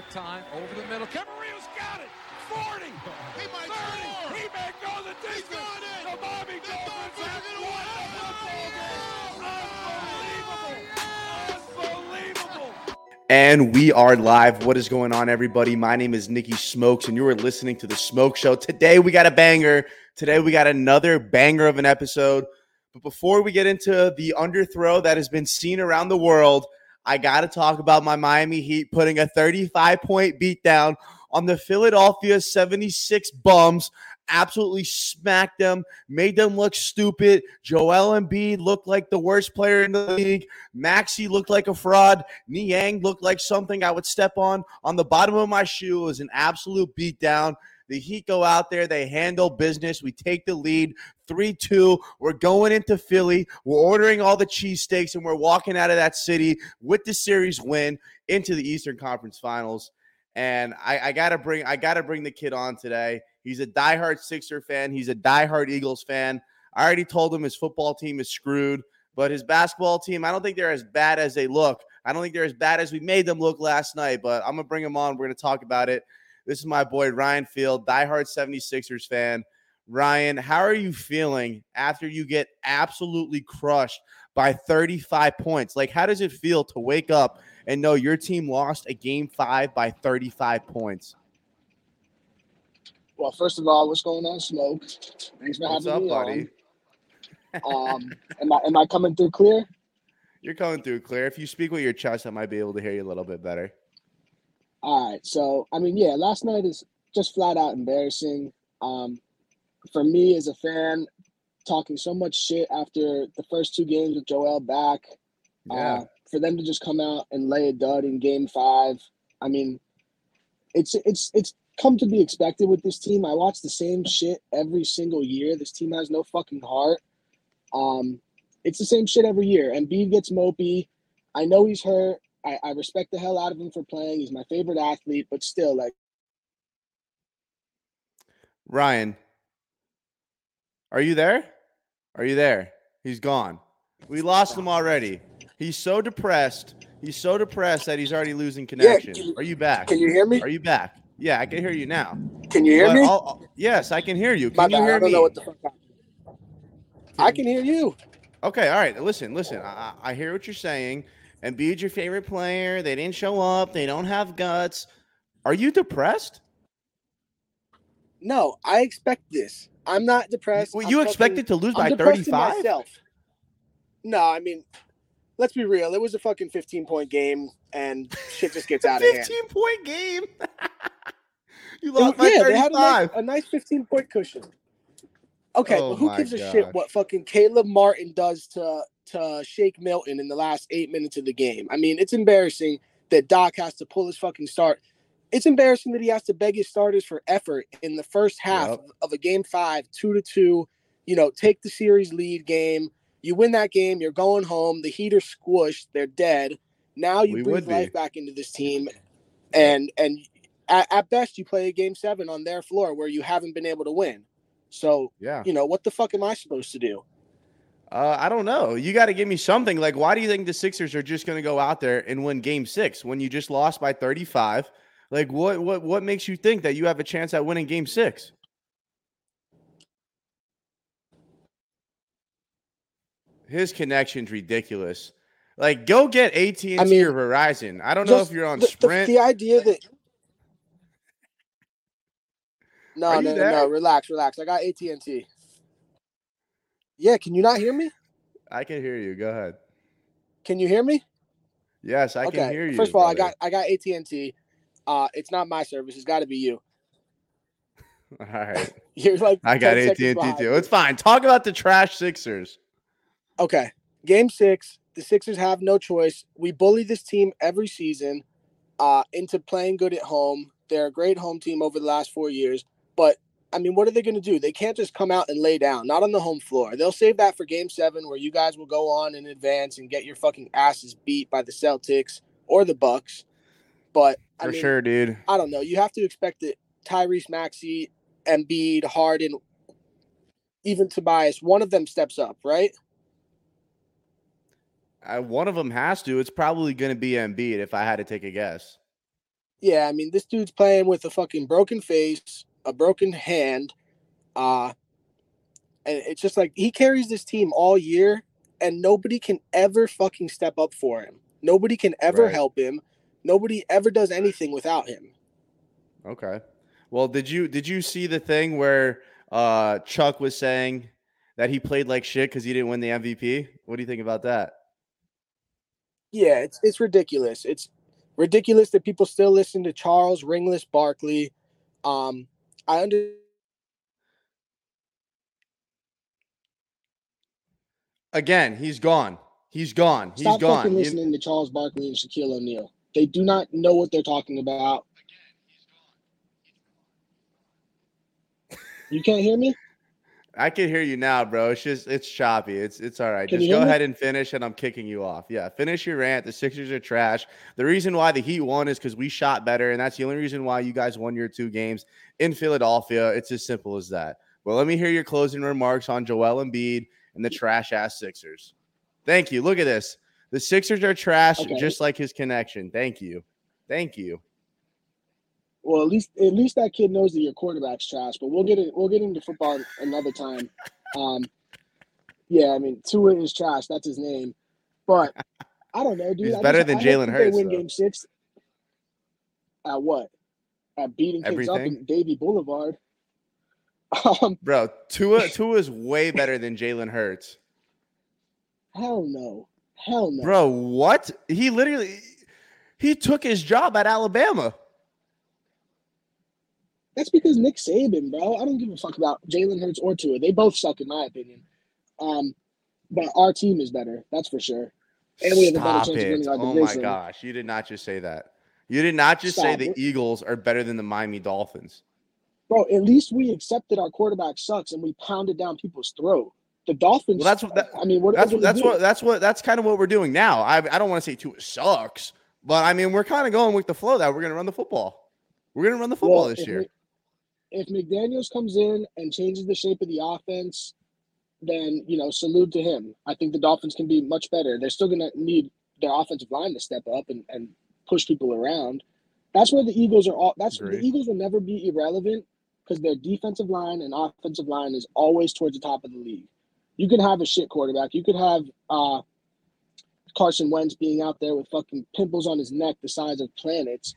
Got time over the middle. Camarillo's got it. 40. He might 30. Score. He may go the distance. He's got it. The Miami Dolphins have won the football game. Unbelievable. Unbelievable. And we are live. What is going on, everybody? My name is Nikki Smokes, and you are listening to the Smoke Show. Today we got a banger. Today we got another banger of an episode. But before we get into the underthrow that has been seen around the world, I got to talk about my Miami Heat putting a 35 point beatdown on the Philadelphia 76 bums. Absolutely smacked them, made them look stupid. Joel Embiid looked like the worst player in the league. Maxey looked like a fraud. Niang looked like something I would step on on the bottom of my shoe. It was an absolute beatdown. The Heat go out there, they handle business. We take the lead 3 2. We're going into Philly. We're ordering all the cheesesteaks, and we're walking out of that city with the series win into the Eastern Conference Finals. And I, I gotta bring I gotta bring the kid on today. He's a diehard Sixer fan. He's a diehard Eagles fan. I already told him his football team is screwed, but his basketball team, I don't think they're as bad as they look. I don't think they're as bad as we made them look last night, but I'm gonna bring him on. We're gonna talk about it. This is my boy Ryan Field, diehard 76ers fan. Ryan, how are you feeling after you get absolutely crushed by 35 points? Like, how does it feel to wake up and know your team lost a game five by 35 points? Well, first of all, what's going on, Smoke? Thanks for What's having up, me buddy? on. Um, am I am I coming through clear? You're coming through clear. If you speak with your chest, I might be able to hear you a little bit better. All right. So, I mean, yeah, last night is just flat out embarrassing. Um, for me as a fan, talking so much shit after the first two games with Joel back. Yeah. Uh, for them to just come out and lay a dud in game five. I mean, it's it's it's come to be expected with this team. I watch the same shit every single year. This team has no fucking heart. Um, it's the same shit every year. And Embiid gets mopey. I know he's hurt. I, I respect the hell out of him for playing. He's my favorite athlete, but still, like, Ryan, are you there? Are you there? He's gone. We lost him already. He's so depressed. He's so depressed that he's already losing connection. you- are you back? can you hear me? Are you back? Yeah, I can hear you now. Can you hear But me? I'll- yes, I can hear you. my Can you bad. hear I don't me? know what the fuck. I can hear you. Okay, all right. Listen, listen. I I hear what you're saying. Embiid's your favorite player. They didn't show up. They don't have guts. Are you depressed? No, I expect this. I'm not depressed. Well, I'm you expected to lose I'm by 35? myself. No, I mean, let's be real. It was a fucking 15 point game, and shit just gets out of hand. 15 point game. you It lost was- by yeah, they had a nice, 35. a nice 15 point cushion. Okay, Oh but who gives a shit what fucking Caleb Martin does to to Shake Milton in the last eight minutes of the game? I mean, it's embarrassing that Doc has to pull his fucking start. It's embarrassing that he has to beg his starters for effort in the first half Yep. of, a game five, two to two. You know, take the series lead game. You win that game, you're going home. The Heat are squished, they're dead. Now you We breathe life back into this team, and and at, at best you play a game seven on their floor where you haven't been able to win. So Yeah. you know what the fuck am I supposed to do? Uh, I don't know. You got to give me something. Like, why do you think the Sixers are just going to go out there and win Game Six when you just lost by 35? Like, what what what makes you think that you have a chance at winning Game Six? His connection's ridiculous. Like, go get AT and T or Verizon. I don't know if you're on the, the- Sprint. The, idea that no, Are no, no, relax, relax. I got AT and T. Yeah, can you not hear me? I can hear you. Go ahead. Can you hear me? Yes, I okay. can hear you. First of all, brother. I got I got AT and T. Uh, it's not my service. It's got to be you. All right. You're like I got 10 AT and T too. It's fine. Talk about the trash Sixers. Okay. Game six, the Sixers have no choice. We bully this team every season uh, into playing good at home. They're a great home team over the last four years. But, I mean, what are they going to do? They can't just come out and lay down, not on the home floor. They'll save that for game seven, where you guys will go on in advance and get your fucking asses beat by the Celtics or the Bucks. But, I For mean, sure, dude. I don't know. You have to expect that Tyrese Maxey, Embiid, Harden, even Tobias, one of them steps up, right? Uh, one of them has to. It's probably going to be Embiid if I had to take a guess. Yeah, I mean, this dude's playing with a fucking broken face, a broken hand. Uh, and it's just like he carries this team all year, and nobody can ever fucking step up for him. Nobody can ever right. help him. Nobody ever does anything without him. Okay. Well, did you did you see the thing where uh, Chuck was saying that he played like shit because he didn't win the MVP? What do you think about that? Yeah, it's it's ridiculous. It's ridiculous that people still listen to Charles Ringless Barkley. Um, I under. Again, he's gone. He's gone. He's Stop gone. listening you... to Charles Barkley and Shaquille O'Neal. They do not know what they're talking about. You can't hear me? I can hear you now, bro. It's just it's choppy. It's it's all right. Can just go ahead and finish, and I'm kicking you off. Yeah, finish your rant. The Sixers are trash. The reason why the Heat won is because we shot better, and that's the only reason why you guys won your two games in Philadelphia. It's as simple as that. Well, let me hear your closing remarks on Joel Embiid and the trash ass Sixers. Thank you. Look at this. The Sixers are trash, okay. just like his connection. Thank you. Thank you. Well, at least at least that kid knows that your quarterback's trash. But we'll get it. We'll get into football another time. Um, yeah, I mean Tua is trash. That's his name. But I don't know, dude. He's better than Jalen Hurts. They win though. Game Six. At what? At beating kids up in Davie Boulevard. Um, Bro, Tua Tua is way better than Jalen Hurts. Hell no. Hell no. Bro, what? He literally he took his job at Alabama. That's because Nick Saban, bro. I don't give a fuck about Jalen Hurts or Tua. They both suck in my opinion. Um, but our team is better. That's for sure. And we have Stop a better chance it. of winning our oh division. Oh my gosh, you did not just say that. You did not just Stop say the. Eagles are better than the Miami Dolphins. Bro, at least we accepted our quarterback sucks and we pounded down people's throat. The Dolphins. Well, that's what. That, I mean, what that's what, that's what that's what that's kind of what we're doing now. I I don't want to say Tua sucks, but I mean we're kind of going with the flow that we're going to run the football. We're going to run the football well, this year. We, if McDaniels comes in and changes the shape of the offense, then you know salute to him. I think the Dolphins can be much better. They're still going to need their offensive line to step up and, and push people around. That's where the Eagles are all. That's Great. the Eagles will never be irrelevant because their defensive line and offensive line is always towards the top of the league you could have a shit quarterback. You could have uh, Carson Wentz being out there with fucking pimples on his neck the size of planets,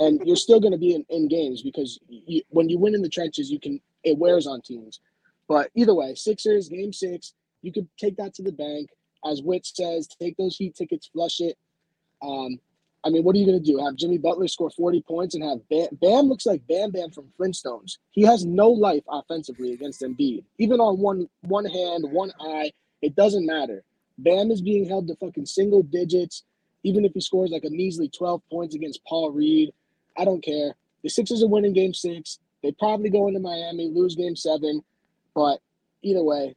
and you're still going to be in, in games because you, when you win in the trenches, you can it wears on teams. But either way, Sixers game six, you could take that to the bank. As Witch says, take those heat tickets, flush it. Um, I mean, what are you going to do? Have Jimmy Butler score 40 points and have Bam, Bam looks like Bam Bam from Flintstones. He has no life offensively against Embiid. Even on one one hand, one eye, it doesn't matter. Bam is being held to fucking single digits, even if he scores like a measly 12 points against Paul Reed. I don't care. The Sixers are winning game six. They probably go into Miami, lose game seven. But either way,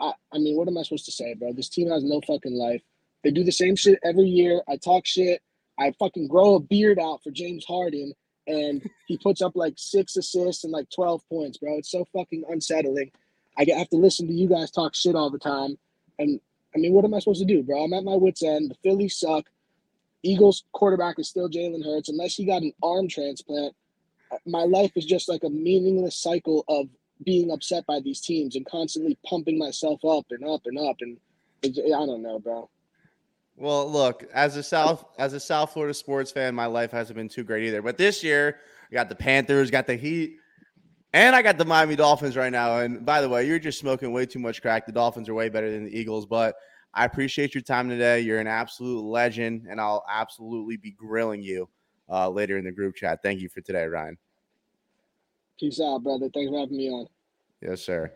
I, I mean, what am I supposed to say, bro? This team has no fucking life. They do the same shit every year. I talk shit. I fucking grow a beard out for James Harden and he puts up like six assists and like 12 points, bro. It's so fucking unsettling. I have to listen to you guys talk shit all the time. And I mean, what am I supposed to do, bro? I'm at my wits' end. The Phillies suck. Eagles quarterback is still Jalen Hurts. Unless he got an arm transplant, my life is just like a meaningless cycle of being upset by these teams and constantly pumping myself up and up and up. And I don't know, bro. Well, look, as a South as a South Florida sports fan, my life hasn't been too great either. But this year, I got the Panthers, got the Heat, and I got the Miami Dolphins right now. And by the way, you're just smoking way too much crack. The Dolphins are way better than the Eagles, but I appreciate your time today. You're an absolute legend, and I'll absolutely be grilling you uh, later in the group chat. Thank you for today, Ryan. Peace out, brother. Thanks for having me on. Yes, sir.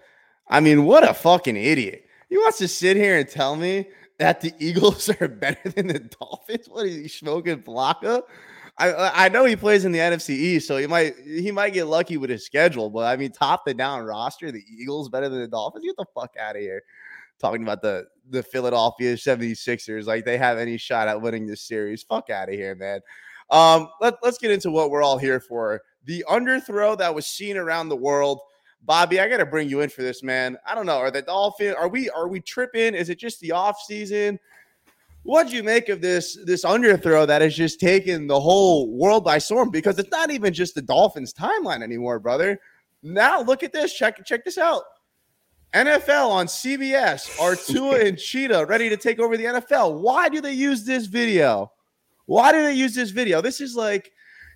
I mean, what a fucking idiot. He wants to sit here and tell me that the Eagles are better than the Dolphins? What is he smoking Flocka? I I know he plays in the NFC East, so he might he might get lucky with his schedule. But I mean, top the down roster, the Eagles better than the Dolphins. Get the fuck out of here. Talking about the the Philadelphia 76ers, like they have any shot at winning this series. Fuck out of here, man. Um, let, let's get into what we're all here for. The underthrow that was seen around the world Bobby, I got to bring you in for this, man. I don't know. Are the Dolphins? Are we? Are we tripping? Is it just the off season? what'd you make of this this underthrow that has just taken the whole world by storm? Because it's not even just the Dolphins timeline anymore, brother. Now look at this. Check check this out. NFL on CBS are Tua and Cheetah ready to take over the NFL. Why do they use this video? Why do they use this video? This is like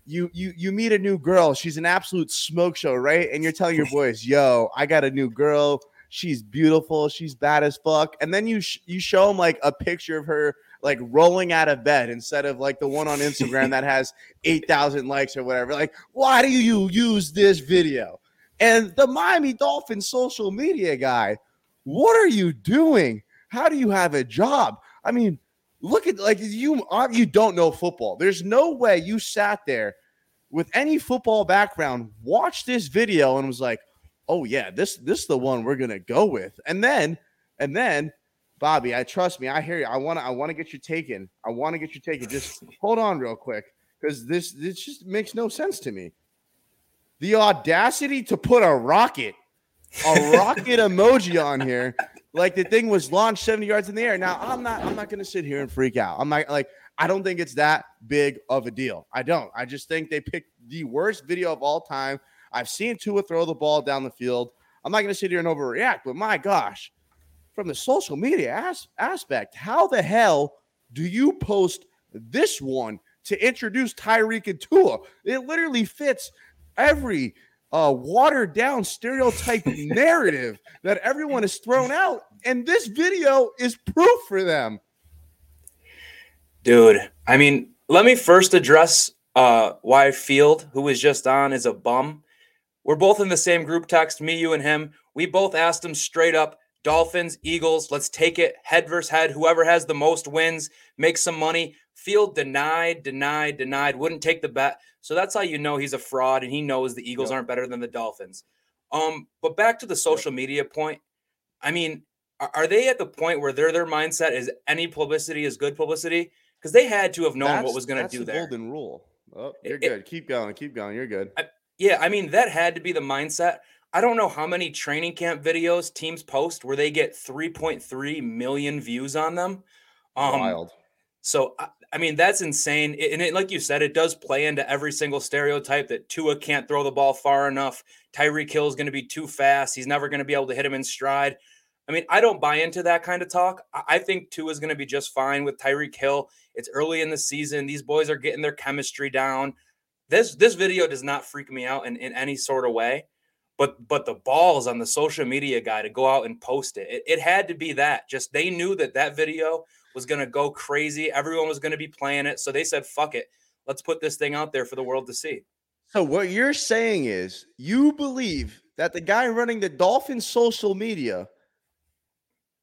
you you you meet a new girl. She's an absolute smoke show, right? And you're telling your boys, "Yo, I got a new girl. She's beautiful. She's bad as fuck." And then you sh- you show them like a picture of her like rolling out of bed instead of like the one on Instagram that has 8,000 likes or whatever. Like, why do you use this video? And the Miami Dolphins social media guy, what are you doing? How do you have a job? I mean, look at like you uh, you don't know football. There's no way you sat there with any football background, watched this video and was like, "Oh yeah, this this is the one we're going to go with." And then and then Bobby, I trust me. I hear you. I want to. I want to get you taken. I want to get you taken. Just hold on real quick, because this this just makes no sense to me. The audacity to put a rocket, a rocket emoji on here, like the thing was launched seventy yards in the air. Now I'm not. I'm not going to sit here and freak out. I'm not like. I don't think it's that big of a deal. I don't. I just think they picked the worst video of all time. I've seen Tua throw the ball down the field. I'm not going to sit here and overreact, but my gosh, from the social media as- aspect, how the hell do you post this one to introduce Tyreek and Tua? It literally fits every uh, watered down stereotype narrative that everyone has thrown out. And this video is proof for them. Dude, I mean, let me first address uh, why Field, who was just on, is a bum. We're both in the same group text, me, you, and him. We both asked him straight up Dolphins, Eagles, let's take it head versus head. Whoever has the most wins makes some money. Field denied, denied, denied, wouldn't take the bet. So that's how you know he's a fraud and he knows the Eagles yep. aren't better than the Dolphins. Um, but back to the social yep. media point. I mean, are, are, they at the point where their their mindset is any publicity is good publicity? Because they had to have known that's, what was going to do the there. Golden rule. Oh, you're it, good. keep going. Keep going. You're good. I, yeah, I mean that had to be the mindset. I don't know how many training camp videos teams post where they get 3.3 million views on them. Um, Wild. So I, I mean that's insane, and it, like you said, it does play into every single stereotype that Tua can't throw the ball far enough. Tyreek Hill is going to be too fast. He's never going to be able to hit him in stride. I mean, I don't buy into that kind of talk. I think Tua is going to be just fine with Tyreek Hill. It's early in the season. These boys are getting their chemistry down. This this video does not freak me out in, in any sort of way but but the balls on the social media guy to go out and post it. it. It, had to be that. Just they knew that that video was going to go crazy. Everyone was going to be playing it, so they said, "Fuck it, let's put this thing out there for the world to see." So what you're saying is you believe that the guy running the Dolphins social media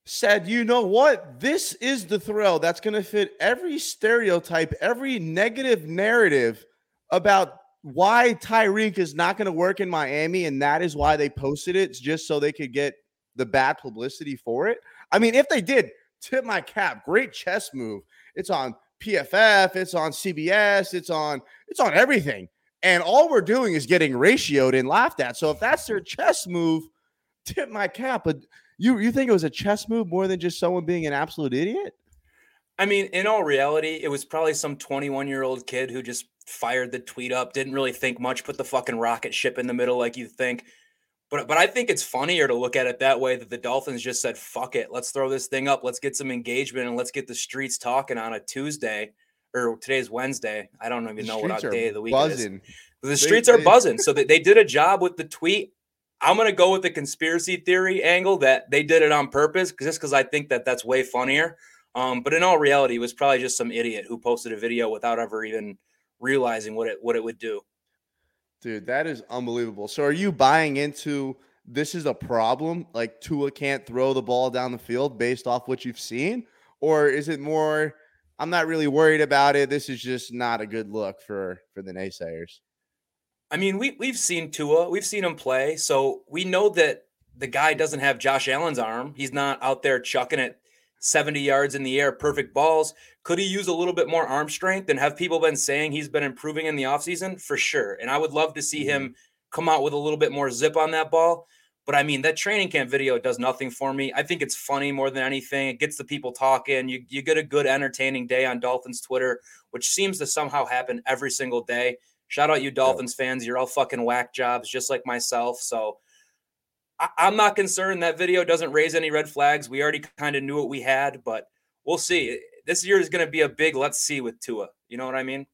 said, "You know what? This is the thrill that's going to fit every stereotype, every negative narrative about why Tyreek is not going to work in Miami, and that is why they posted it just so they could get the bad publicity for it. I mean, if they did, tip my cap. Great chess move. It's on PFF, it's on CBS, it's on it's on everything. And all we're doing is getting ratioed and laughed at. So if that's their chess move, tip my cap. But you you think it was a chess move more than just someone being an absolute idiot? I mean, in all reality, it was probably some 21 year old kid who just fired the tweet up, didn't really think much, put the fucking rocket ship in the middle like you think. But but I think it's funnier to look at it that way that the Dolphins just said, fuck it, let's throw this thing up, let's get some engagement and let's get the streets talking on a Tuesday or today's Wednesday. I don't even the know what day of the week buzzing. it is. The they, streets are they, buzzing. so they, they did a job with the tweet. I'm gonna go with the conspiracy theory angle that they did it on purpose, just because I think that that's way funnier. Um, but in all reality, it was probably just some idiot who posted a video without ever even realizing what it what it would do. Dude, that is unbelievable. So are you buying into this is a problem? Like Tua can't throw the ball down the field based off what you've seen? Or is it more I'm not really worried about it. This is just not a good look for for the naysayers. I mean, we we've seen Tua, we've seen him play, so we know that the guy doesn't have Josh Allen's arm. He's not out there chucking it 70 yards in the air, perfect balls. Could he use a little bit more arm strength? And have people been saying he's been improving in the offseason? For sure. And I would love to see him mm-hmm. come out with a little bit more zip on that ball. But I mean, that training camp video does nothing for me. I think it's funny more than anything. It gets the people talking. You, you get a good, entertaining day on Dolphins Twitter, which seems to somehow happen every single day. Shout out you Dolphins fans. You're all fucking whack jobs, just like myself. So I, am not concerned. That video doesn't raise any red flags. We already kind of knew what we had, but we'll see. This year is going to be a big let's see with Tua. You know what I mean?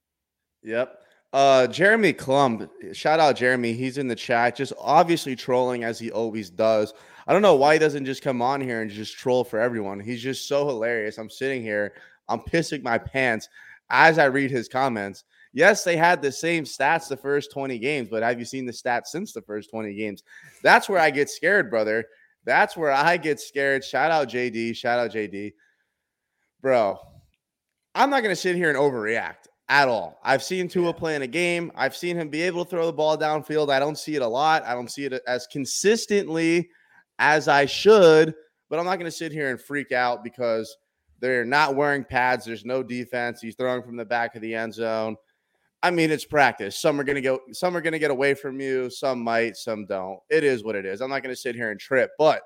Yep. Uh, Jeremy Clumb, shout out Jeremy. He's in the chat, just obviously trolling as he always does. I don't know why he doesn't just come on here and just troll for everyone. He's just so hilarious. I'm sitting here, I'm pissing my pants as I read his comments. Yes, they had the same stats the first 20 games, but have you seen the stats since the first 20 games? That's where I get scared, brother. That's where I get scared. Shout out JD. Shout out JD. Bro, I'm not going to sit here and overreact at all. I've seen Tua play in a game. I've seen him be able to throw the ball downfield. I don't see it a lot. I don't see it as consistently as I should, but I'm not going to sit here and freak out because they're not wearing pads. There's no defense. He's throwing from the back of the end zone. I mean, it's practice. Some are to go, some are to get away from you. Some might, some don't. It is what it is. I'm not to sit here and trip. But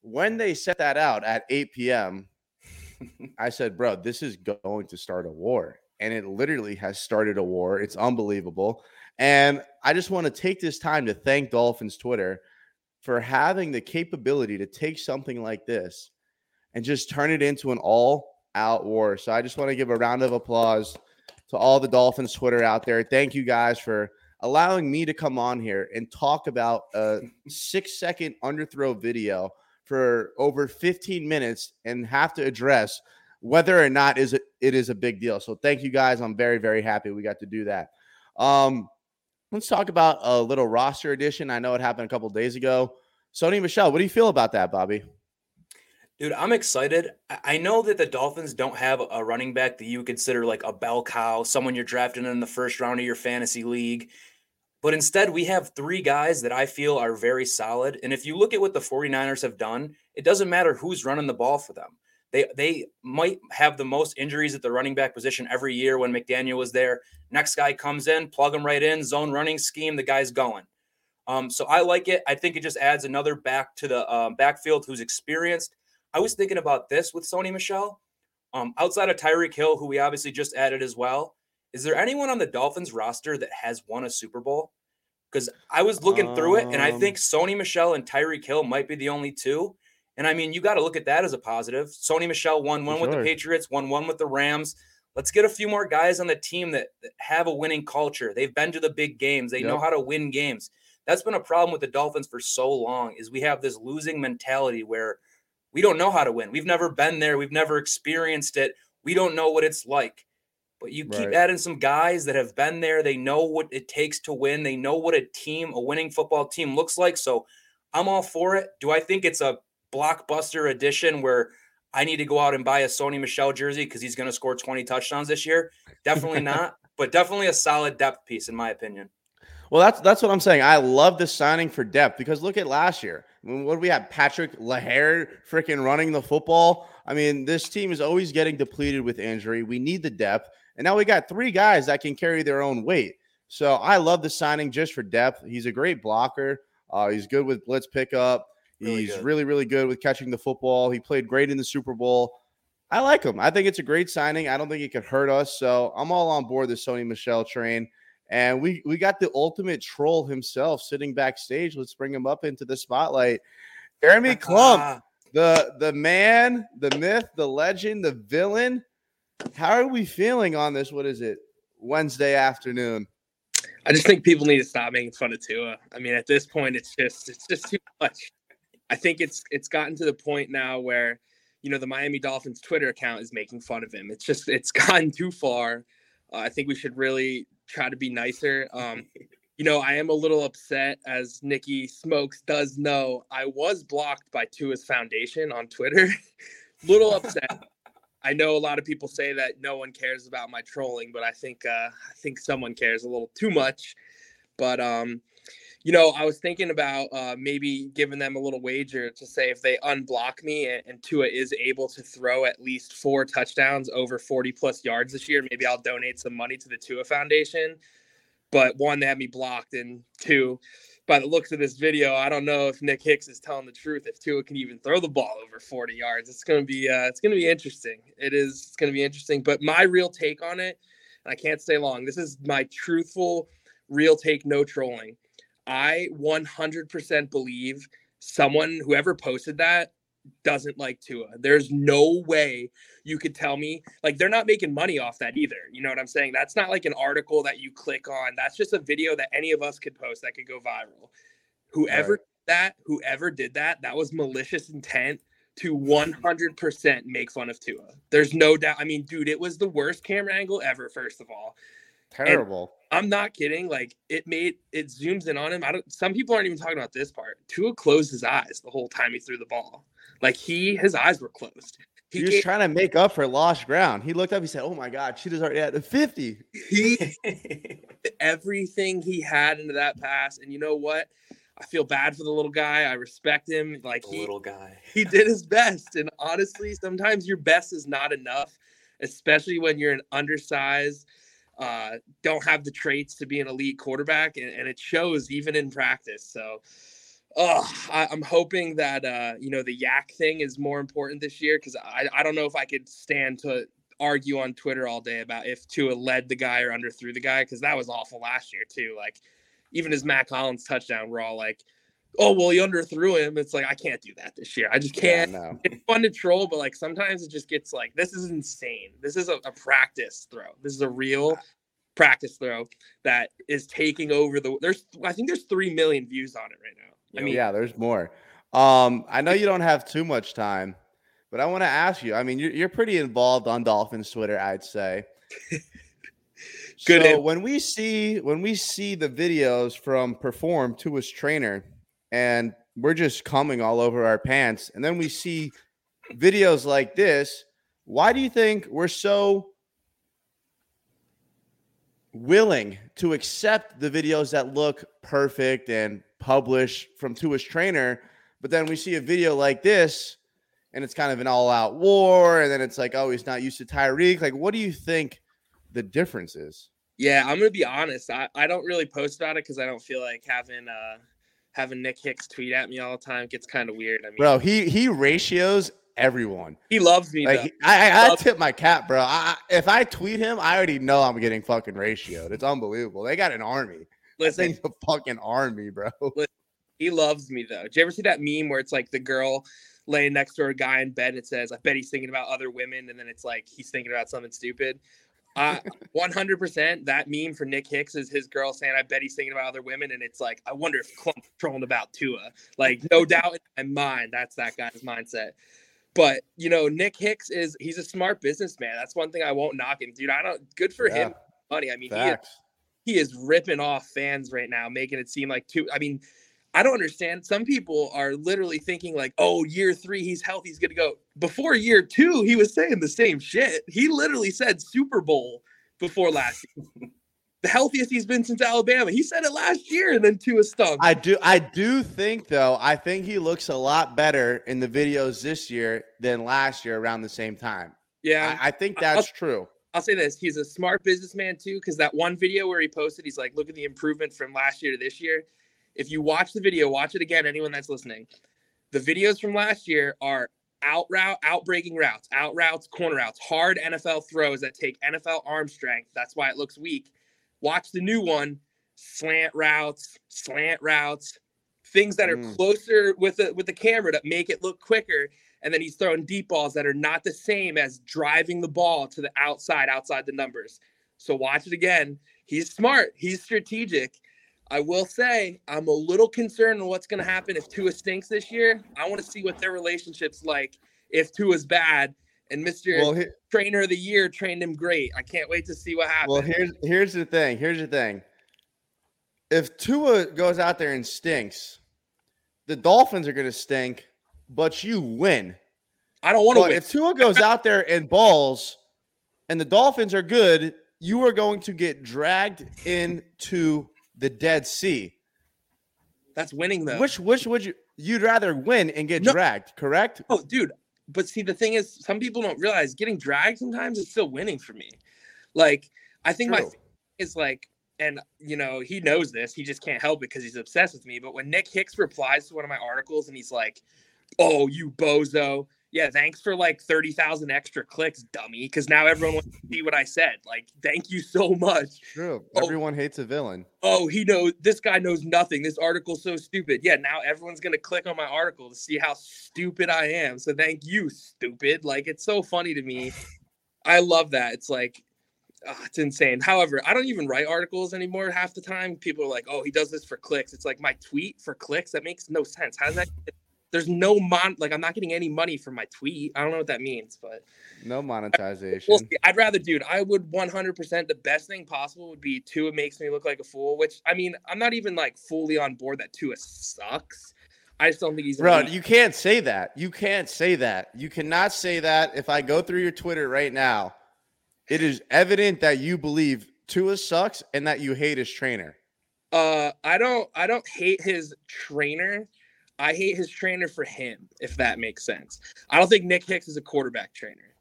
when they set that out at 8 p.m., I said, bro, this is going to start a war and it literally has started a war. It's unbelievable. And I just want to take this time to thank Dolphins Twitter for having the capability to take something like this and just turn it into an all out war. So I just want to give a round of applause to all the Dolphins Twitter out there. Thank you guys for allowing me to come on here and talk about a six second underthrow video for over 15 minutes and have to address whether or not is it, it is a big deal. So thank you guys. I'm very very happy we got to do that. Um, let's talk about a little roster addition. I know it happened a couple days ago. Sony Michel, what do you feel about that, Bobby? Dude, I'm excited. I know that the Dolphins don't have a running back that you consider like a bell cow, someone you're drafting in the first round of your fantasy league. But instead, we have three guys that I feel are very solid. And if you look at what the 49ers have done, it doesn't matter who's running the ball for them. They they might have the most injuries at the running back position every year when McDaniel was there. Next guy comes in, plug him right in, zone running scheme, the guy's going. Um, so I like it. I think it just adds another back to the um, backfield who's experienced. I was thinking about this with Sony Michel. Um, outside of Tyreek Hill, who we obviously just added as well, is there anyone on the Dolphins roster that has won a Super Bowl? Because I was looking um, through it, and I think um. Sony Michel and Tyreek Hill might be the only two. And I mean, you got to look at that as a positive. Sony Michel won one with the Patriots, won one with the Rams. Let's get a few more guys on the team that, that have a winning culture. They've been to the big games. They yep. know how to win games. That's been a problem with the Dolphins for so long is we have this losing mentality where we don't know how to win. We've never been there. We've never experienced it. We don't know what it's like. But you keep right. adding some guys that have been there. They know what it takes to win. They know what a team, a winning football team looks like. So I'm all for it. Do I think it's a blockbuster edition where I need to go out and buy a Sony Michel jersey because he's going to score 20 touchdowns this year. Definitely not, but definitely a solid depth piece in my opinion. Well, that's that's what I'm saying. I love the signing for depth because look at last year. I mean, what do we have? Patrick Laird freaking running the football. I mean, this team is always getting depleted with injury. We need the depth, and now we got three guys that can carry their own weight. So I love the signing just for depth. He's a great blocker. Uh, he's good with blitz pickup. Really He's good. really, really good with catching the football. He played great in the Super Bowl. I like him. I think it's a great signing. I don't think it could hurt us. So I'm all on board the Sony Michel train. And we we got the ultimate troll himself sitting backstage. Let's bring him up into the spotlight. Jeremy Clump, the the man, the myth, the legend, the villain. How are we feeling on this? What is it? Wednesday afternoon. I just think people need to stop making fun of Tua. I mean, at this point, it's just it's just too much. I think it's it's gotten to the point now where you know the Miami Dolphins Twitter account is making fun of him. It's just it's gotten too far. Uh, I think we should really try to be nicer. Um, you know, I am a little upset, as Nikki Smokes does know. I was blocked by Tua's Foundation on Twitter. little upset. I know a lot of people say that no one cares about my trolling, but I think uh, I think someone cares a little too much. But um, you know, I was thinking about uh, maybe giving them a little wager to say if they unblock me and, and, Tua is able to throw at least four touchdowns over 40 plus yards this year, maybe I'll donate some money to the Tua Foundation. But one, they have me blocked, and two, by the looks of this video, I don't know if Nick Hicks is telling the truth. If Tua can even throw the ball over 40 yards, it's gonna be uh, it's gonna be interesting. It is it's gonna be interesting. But my real take on it, I can't stay long. This is my truthful, real take, no trolling. I 100% believe someone whoever posted that doesn't like Tua. There's no way you could tell me like they're not making money off that either. You know what I'm saying? That's not like an article that you click on. That's just a video that any of us could post that could go viral. Whoever right. that, whoever did that, that was malicious intent to 100% make fun of Tua. There's no doubt. I mean, dude, it was the worst camera angle ever first of all. Terrible. And I'm not kidding. Like it made it zooms in on him. I don't. Some people aren't even talking about this part. Tua closed his eyes the whole time he threw the ball. Like he, his eyes were closed. He, he was gave, trying to make up for lost ground. He looked up. He said, "Oh my God, Cheetah's already at the 50." He everything he had into that pass, and you know what? I feel bad for the little guy. I respect him. Like the he, little guy, he did his best. And honestly, sometimes your best is not enough, especially when you're an undersized uh, don't have the traits to be an elite quarterback, and, and it shows even in practice. So, oh, I, am hoping that uh, you know the yak thing is more important this year because I, I don't know if I could stand to argue on Twitter all day about if Tua led the guy or underthrew the guy because that was awful last year too. Like even his Mack Hollins touchdown, we're all like, oh well, he underthrew him. It's like I can't do that this year. I just can't. Yeah, no. It's fun to troll, but like sometimes it just gets like this is insane. This is a, a practice throw. This is a real practice throw that is taking over the. There's I think there's three million views on it right now. I mean, yeah, there's more. Um, I know you don't have too much time, but I want to ask you. I mean, you're, you're pretty involved on Dolphins Twitter, I'd say. Good. So when we see when we see the videos from Perform to his trainer, and we're just coming all over our pants, and then we see videos like this. Why do you think we're so willing to accept the videos that look perfect and published from Tua's trainer, but then we see a video like this and it's kind of an all-out war, and then it's like, oh, he's not used to Tyreek. Like, what do you think the difference is? Yeah, I'm gonna be honest. I, I don't really post about it because I don't feel like having uh having Nick Hicks tweet at me all the time gets kind of weird. I mean, bro, he he ratios everyone. He loves me. Like, I, I, I tip my cap, bro. I, if I tweet him, I already know I'm getting fucking ratioed. It's unbelievable. They got an army. Listen, a fucking army, bro. Listen, he loves me though. Did you ever see that meme where it's like the girl laying next to a guy in bed and it says, "I bet he's thinking about other women," and then it's like he's thinking about something stupid. Uh, 100% that meme for Nick Hicks is his girl saying, I bet he's thinking about other women. And it's like, I wonder if Clump's trolling about Tua. Like, no doubt in my mind, that's that guy's mindset. But you know, Nick Hicks is he's a smart businessman. That's one thing I won't knock him, dude. I don't good for yeah. him. Money. I mean, he is, he is ripping off fans right now, making it seem like two. I mean, I don't understand. Some people are literally thinking like, "Oh, year three, he's healthy, he's gonna go." Before year two, he was saying the same shit. He literally said Super Bowl before last. the healthiest he's been since Alabama. He said it last year, and then two Tua stunk. I do, I do think though. I think he looks a lot better in the videos this year than last year around the same time. Yeah, I, I think that's I'll, true. I'll say this: he's a smart businessman too, because that one video where he posted, he's like, "Look at the improvement from last year to this year." If you watch the video, watch it again. Anyone that's listening, the videos from last year are out route, out breaking routes, out routes, corner routes, hard NFL throws that take NFL arm strength. That's why it looks weak Watch the new one, slant routes, slant routes, things that are mm. closer with the with the camera to make it look quicker. And then he's throwing deep balls that are not the same as driving the ball to the outside, outside the numbers. So watch it again. He's smart. He's strategic. I will say I'm a little concerned on what's going to happen if Tua stinks this year. I want to see what their relationship's like if Tua's bad and Mr. Well, he, Trainer of the Year trained him great. I can't wait to see what happens. Well, here's here's the thing. Here's the thing. If Tua goes out there and stinks, the Dolphins are going to stink, but you win. I don't want to win. If Tua goes out there and balls, and the Dolphins are good, you are going to get dragged into the Dead Sea. That's winning though. Which which would you you'd rather win and get no. dragged, correct? Oh, dude, but see, the thing is, some people don't realize getting dragged sometimes is still winning for me. Like, I think True. my is like, and you know he knows this. He just can't help it because he's obsessed with me. But when Nick Hicks replies to one of my articles and he's like, "Oh, you bozo," yeah, thanks for like 30,000 extra clicks, dummy. Because now everyone wants to see what I said. Like, thank you so much. True. Oh, everyone hates a villain. Oh, he knows this guy knows nothing. This article's so stupid. Yeah, now everyone's going to click on my article to see how stupid I am. So thank you, stupid. Like, it's so funny to me. I love that. It's like, oh, it's insane. However, I don't even write articles anymore half the time. People are like, oh, he does this for clicks. It's like my tweet for clicks. That makes no sense. How does that there's no mon like I'm not getting any money from my tweet. I don't know what that means, but no monetization. We'll I'd rather, dude. I would 100% the best thing possible would be Tua makes me look like a fool. Which I mean, I'm not even like fully on board that Tua sucks. I just don't think he's. Bro, you can't say that. You can't say that. You cannot say that. If I go through your Twitter right now, it is evident that you believe Tua sucks and that you hate his trainer. Uh, I don't. I don't hate his trainer. I hate his trainer for him, if that makes sense. I don't think Nick Hicks is a quarterback trainer.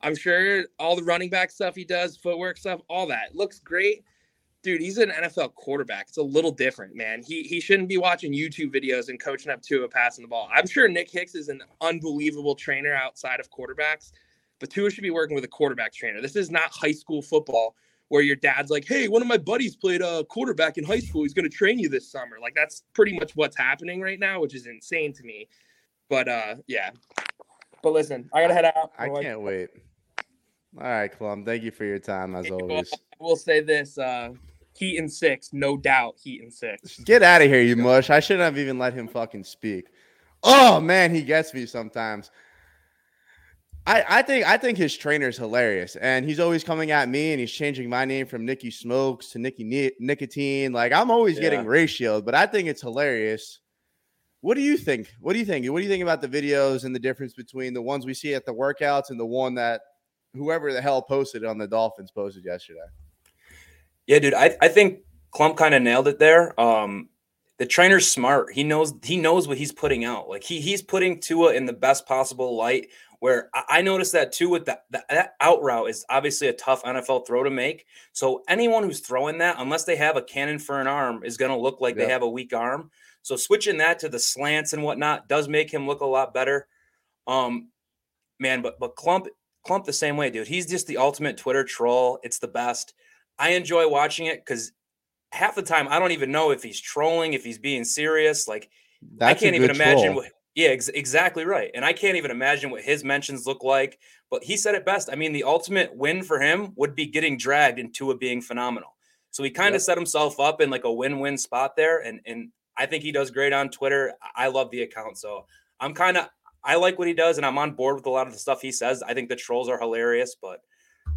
I'm sure all the running back stuff he does, footwork stuff, all that looks great. Dude, he's an NFL quarterback. It's a little different, man. He he shouldn't be watching YouTube videos and coaching up Tua passing the ball. I'm sure Nick Hicks is an unbelievable trainer outside of quarterbacks, but Tua should be working with a quarterback trainer. This is not high school football where your dad's like, "Hey, one of my buddies played a uh, quarterback in high school. He's going to train you this summer." Like that's pretty much what's happening right now, which is insane to me. But uh, yeah. But listen, I gotta head out. I can't wait. All right, Clum. Thank you for your time as always. We'll say this: uh, Heat and six, no doubt. Heat and six. Get out of here, you mush! I shouldn't have even let him fucking speak. Oh man, he gets me sometimes. I, I think I think his trainer is hilarious, and he's always coming at me, and he's changing my name from Nicky Smokes to Nicky Ni- Nicotine. Like I'm always yeah. getting ratioed, but I think it's hilarious. What do you think? What do you think? What do you think about the videos and the difference between the ones we see at the workouts and the one that whoever the hell posted on the Dolphins posted yesterday? Yeah, dude, I, I think Clump kind of nailed it there. Um, the trainer's smart. He knows he knows what he's putting out. Like he he's putting Tua in the best possible light where I noticed that too with that, that out route is obviously a tough NFL throw to make. So anyone who's throwing that, unless they have a cannon for an arm, is going to look like yep. they have a weak arm. So switching that to the slants and whatnot does make him look a lot better. Um, man, but but Clump Clump the same way, dude. He's just the ultimate Twitter troll. It's the best. I enjoy watching it because half the time I don't even know if he's trolling, if he's being serious. Like That's I can't even imagine what yeah, ex- exactly right. And I can't even imagine what his mentions look like. But he said it best. I mean, the ultimate win for him would be getting dragged into it being phenomenal. So he kind of yep. set himself up in like a win-win spot there. And and I think he does great on Twitter. I love the account. So I'm kind of I like what he does, and I'm on board with a lot of the stuff he says. I think the trolls are hilarious, but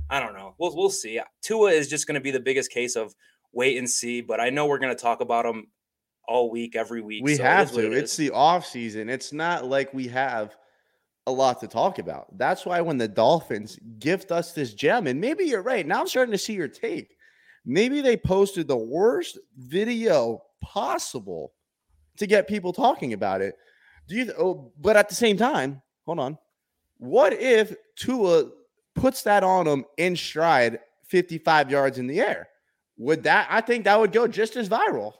I don't know. We'll we'll see. Tua is just going to be the biggest case of wait and see. But I know we're going to talk about him all week, every week. We so have to. It it's the off season. It's not like we have a lot to talk about. That's why when the Dolphins gift us this gem, and maybe you're right. Now I'm starting to see your take. Maybe they posted the worst video possible to get people talking about it. Do you? Oh, but at the same time, hold on. What if Tua puts that on him in stride, 55 yards in the air? Would that? I think that would go just as viral.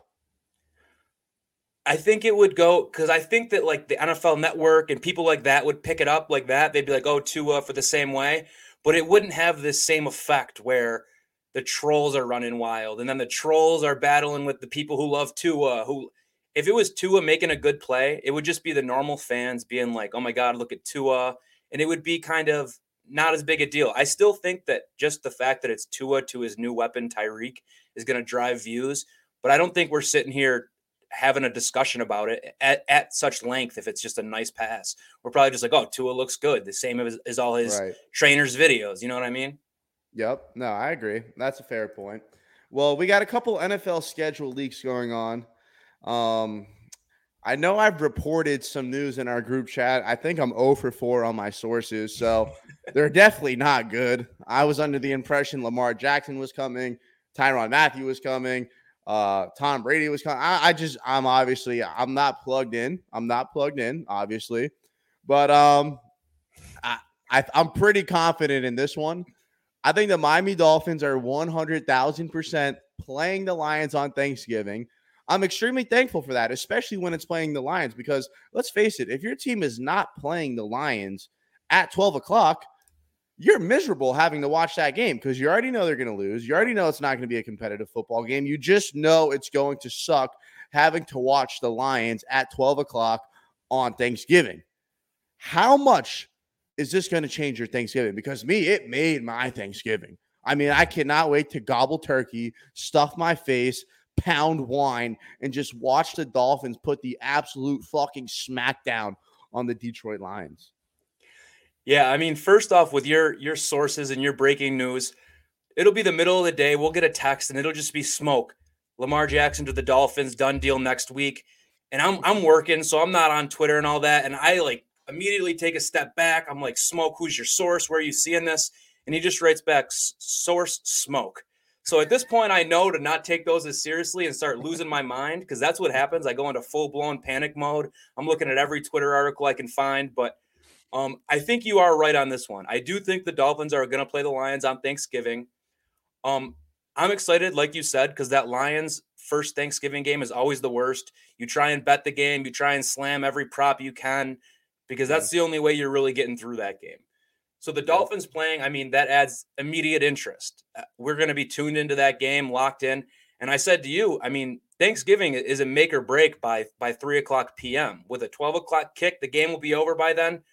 I think it would go because I think that like the NFL Network and people like that would pick it up like that. They'd be like, "Oh, Tua for the same way," but it wouldn't have this same effect where the trolls are running wild and then the trolls are battling with the people who love Tua. Who, if it was Tua making a good play, it would just be the normal fans being like, "Oh my God, look at Tua," and it would be kind of not as big a deal. I still think that just the fact that it's Tua to his new weapon Tyreek is going to drive views, but I don't think we're sitting here having a discussion about it at, at such length if it's just a nice pass. We're probably just like, oh, Tua looks good. The same as, as all his right. trainers' videos. You know what I mean? Yep. No, I agree. That's a fair point. Well, we got a couple NFL schedule leaks going on. Um, I know I've reported some news in our group chat. I think I'm 0 for 4 on my sources, so they're definitely not good. I was under the impression Lamar Jackson was coming, Tyrann Mathieu was coming. Uh, Tom Brady was coming. I, I just, I'm obviously, I'm not plugged in. I'm not plugged in, obviously, but um, I, I I'm pretty confident in this one. I think the Miami Dolphins are 100,000% playing the Lions on Thanksgiving. I'm extremely thankful for that, especially when it's playing the Lions, because let's face it, if your team is not playing the Lions at 12 o'clock, you're miserable having to watch that game because you already know they're going to lose. You already know it's not going to be a competitive football game. You just know it's going to suck having to watch the Lions at 12 o'clock on Thanksgiving. How much is this going to change your Thanksgiving? Because me, it made my Thanksgiving. I mean, I cannot wait to gobble turkey, stuff my face, pound wine, and just watch the Dolphins put the absolute fucking smackdown on the Detroit Lions. Yeah, I mean, first off, with your your sources and your breaking news, it'll be the middle of the day. We'll get a text and it'll just be smoke. Lamar Jackson to the Dolphins, done deal next week. And I'm I'm working, so I'm not on Twitter and all that. And I like immediately take a step back. I'm like, smoke, who's your source? Where are you seeing this? And he just writes back, source smoke. So at this point, I know to not take those as seriously and start losing my mind because that's what happens. I go into full blown panic mode. I'm looking at every Twitter article I can find, but um, I think you are right on this one. I do think the Dolphins are going to play the Lions on Thanksgiving. Um, I'm excited, like you said, because that Lions first Thanksgiving game is always the worst. You try and bet the game, you try and slam every prop you can, because that's the only way you're really getting through that game. So the Dolphins playing, I mean, that adds immediate interest. Uh, we're going to be tuned into that game, locked in. And I said to you, I mean, Thanksgiving is a make or break by by three o'clock p.m. With a twelve o'clock kick, the game will be over by then.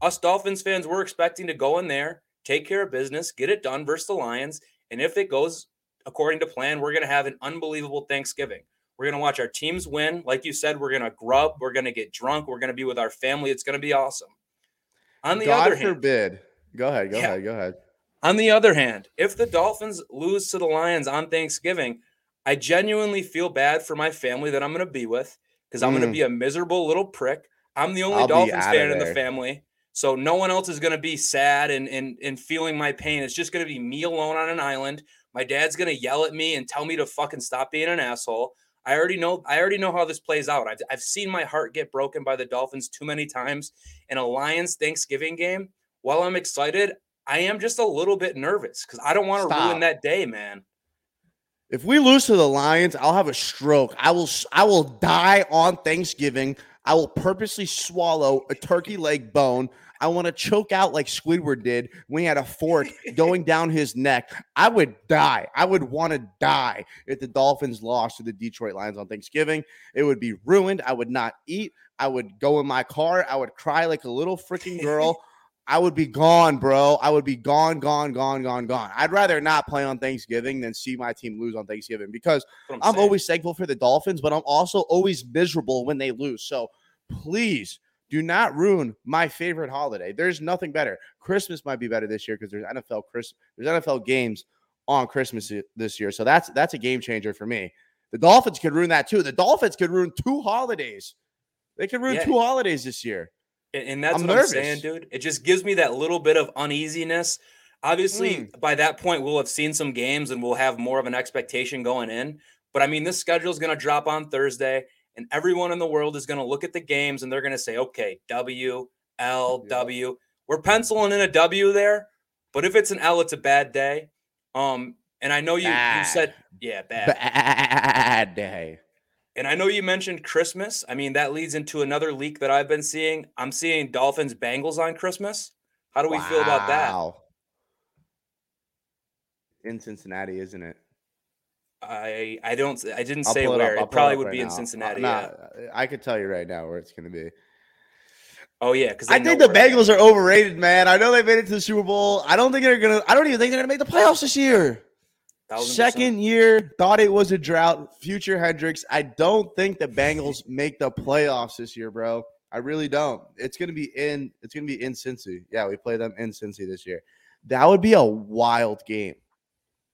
Us Dolphins fans, we're expecting to go in there, take care of business, get it done versus the Lions, and if it goes according to plan, we're going to have an unbelievable Thanksgiving. We're going to watch our teams win. Like you said, we're going to grub. We're going to get drunk. We're going to be with our family. It's going to be awesome. On the God other hand, forbid. Go ahead. Go yeah. ahead. Go ahead. On the other hand, if the Dolphins lose to the Lions on Thanksgiving, I genuinely feel bad for my family that I'm going to be with because I'm mm. going to be a miserable little prick. I'm the only I'll Dolphins fan in the family. So no one else is going to be sad and, and, and feeling my pain. It's just going to be me alone on an island. My dad's going to yell at me and tell me to fucking stop being an asshole. I already know I already know how this plays out. I've, I've seen my heart get broken by the Dolphins too many times in a Lions Thanksgiving game. While I'm excited, I am just a little bit nervous because I don't want to ruin that day, man. If we lose to the Lions, I'll have a stroke. I will I will die on Thanksgiving. I will purposely swallow a turkey leg bone. I want to choke out like Squidward did when he had a fork going down his neck. I would die. I would want to die if the Dolphins lost to the Detroit Lions on Thanksgiving. It would be ruined. I would not eat. I would go in my car. I would cry like a little freaking girl. I would be gone, bro. I would be gone, gone, gone, gone, gone. I'd rather not play on Thanksgiving than see my team lose on Thanksgiving because I'm, I'm always thankful for the Dolphins, but I'm also always miserable when they lose. So please do not ruin my favorite holiday. There's nothing better. Christmas might be better this year because there's NFL Chris there's NFL games on Christmas this year. So that's that's a game changer for me. The Dolphins could ruin that too. The Dolphins could ruin two holidays. They could ruin yeah. two holidays this year. And that's I'm what nervous. I'm saying, dude. It just gives me that little bit of uneasiness. Obviously, mm. by that point, we'll have seen some games and we'll have more of an expectation going in. But I mean, this schedule is going to drop on Thursday and everyone in the world is going to look at the games and they're going to say, okay, W, L, W. We're penciling in a W there, but if it's an L, it's a bad day. Um, and I know you, you said, yeah, bad. Bad day. And I know you mentioned Christmas. I mean, that leads into another leak that I've been seeing. I'm seeing Dolphins Bengals on Christmas. How do we wow. feel about that? In Cincinnati, isn't it? I I don't I didn't I'll say where. It, it probably would right be now. in Cincinnati. Yeah. I could tell you right now where it's going to be. Oh yeah, because I think the Bengals are overrated, man. I know they made it to the Super Bowl. I don't think they're gonna. I don't even think they're gonna make the playoffs this year. Second year, thought it was a drought. Future Hendrix. I don't think the Bengals make the playoffs this year, bro. I really don't. It's gonna be in. It's gonna be in Cincy. Yeah, we play them in Cincy this year. That would be a wild game.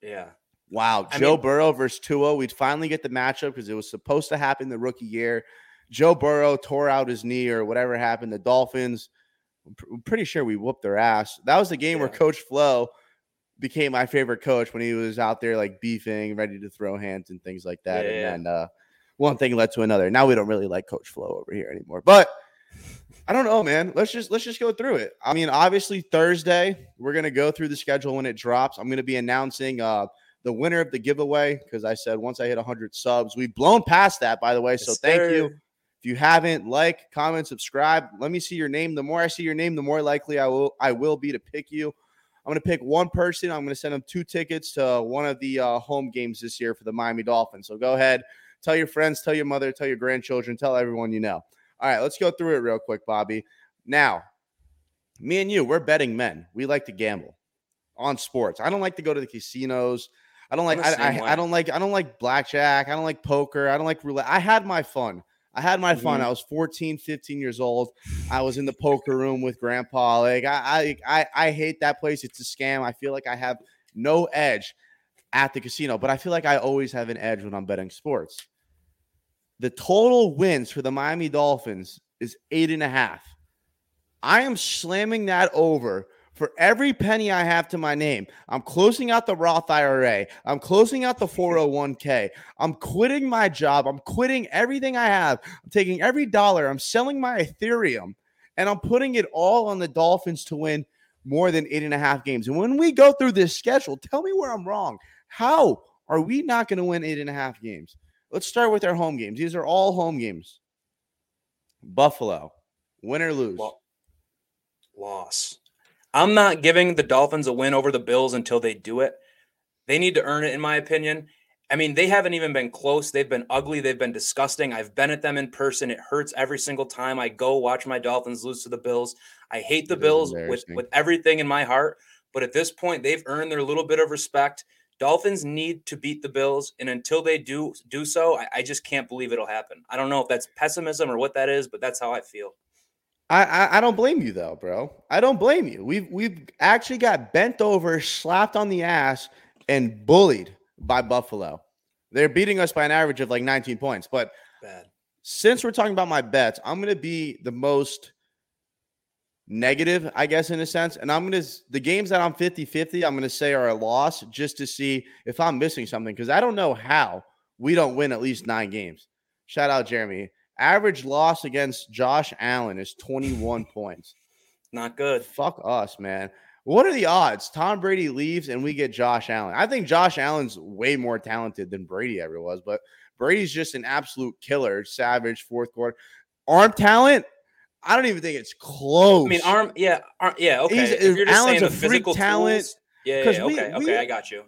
Yeah, Wow, I Joe mean, Burrow versus Tua. We'd finally get the matchup because it was supposed to happen the rookie year. Joe Burrow tore out his knee or whatever happened. The Dolphins, I'm pretty sure we whooped their ass. That was the game yeah. where Coach Flo became my favorite coach when he was out there like beefing, ready to throw hands and things like that. Yeah, and then uh, one thing led to another. Now we don't really like Coach Flo over here anymore. But I don't know, man. Let's just let's just go through it. I mean, obviously Thursday we're gonna go through the schedule when it drops. I'm gonna be announcing uh the winner of the giveaway because I said once I hit 100 subs, we've blown past that, by the way. So Yes, thank sir. you. If you haven't, like, comment, subscribe. Let me see your name. The more I see your name, the more likely I will I will be to pick you. I'm going to pick one person. I'm going to send them two tickets to one of the uh, home games this year for the Miami Dolphins. So go ahead, tell your friends, tell your mother, tell your grandchildren, tell everyone you know. All right, let's go through it real quick, Bobby. Now, me and you, we're betting men. We like to gamble on sports. I don't like to go to the casinos. I don't like I, I, I don't like I don't like blackjack. I don't like poker. I don't like roulette. I had my fun. I had my fun. Mhm. I was 14, 15 years old. I was in the poker room with grandpa. Like I, I I I hate that place. It's a scam. I feel like I have no edge at the casino, but I feel like I always have an edge when I'm betting sports. The total wins for the Miami Dolphins is eight and a half. I am slamming that over for every penny I have to my name. I'm closing out the Roth IRA. I'm closing out the 401k. I'm quitting my job. I'm quitting everything I have. I'm taking every dollar. I'm selling my Ethereum and I'm putting it all on the Dolphins to win more than eight and a half games. And when we go through this schedule, tell me where I'm wrong. How are we not going to win eight and a half games? Let's start with our home games. These are all home games. Buffalo, win or lose. Lo- loss. I'm not giving the Dolphins a win over the Bills until they do it. They need to earn it, in my opinion. I mean, they haven't even been close. They've been ugly. They've been disgusting. I've been at them in person. It hurts every single time I go watch my Dolphins lose to the Bills. I hate the Bills with, with everything in my heart. But at this point, they've earned their little bit of respect. Dolphins need to beat the Bills, and until they do do so, I, I just can't believe it'll happen. I don't know if that's pessimism or what that is, but that's how I feel. I, I I don't blame you though, bro. I don't blame you. We've we've actually got bent over, slapped on the ass, and bullied by Buffalo. They're beating us by an average of like 19 points. But Bad. since we're talking about my bets, I'm gonna be the most negative, I guess, in a sense. And I'm gonna the games that I'm 50-50, I'm gonna say are a loss just to see if I'm missing something. Because I don't know how we don't win at least nine games. Shout out Jeremy. Average loss against Josh Allen is 21 points. Not good. Fuck us, man. What are the odds? Tom Brady leaves and we get Josh Allen. I think Josh Allen's way more talented than Brady ever was, but Brady's just an absolute killer, savage, fourth quarter. Arm talent, I don't even think it's close. I mean, arm, yeah, arm, yeah, okay. He's- if you're just Allen's saying a the freak physical talent, tools, yeah, yeah, yeah, we- okay, we- okay, I got you.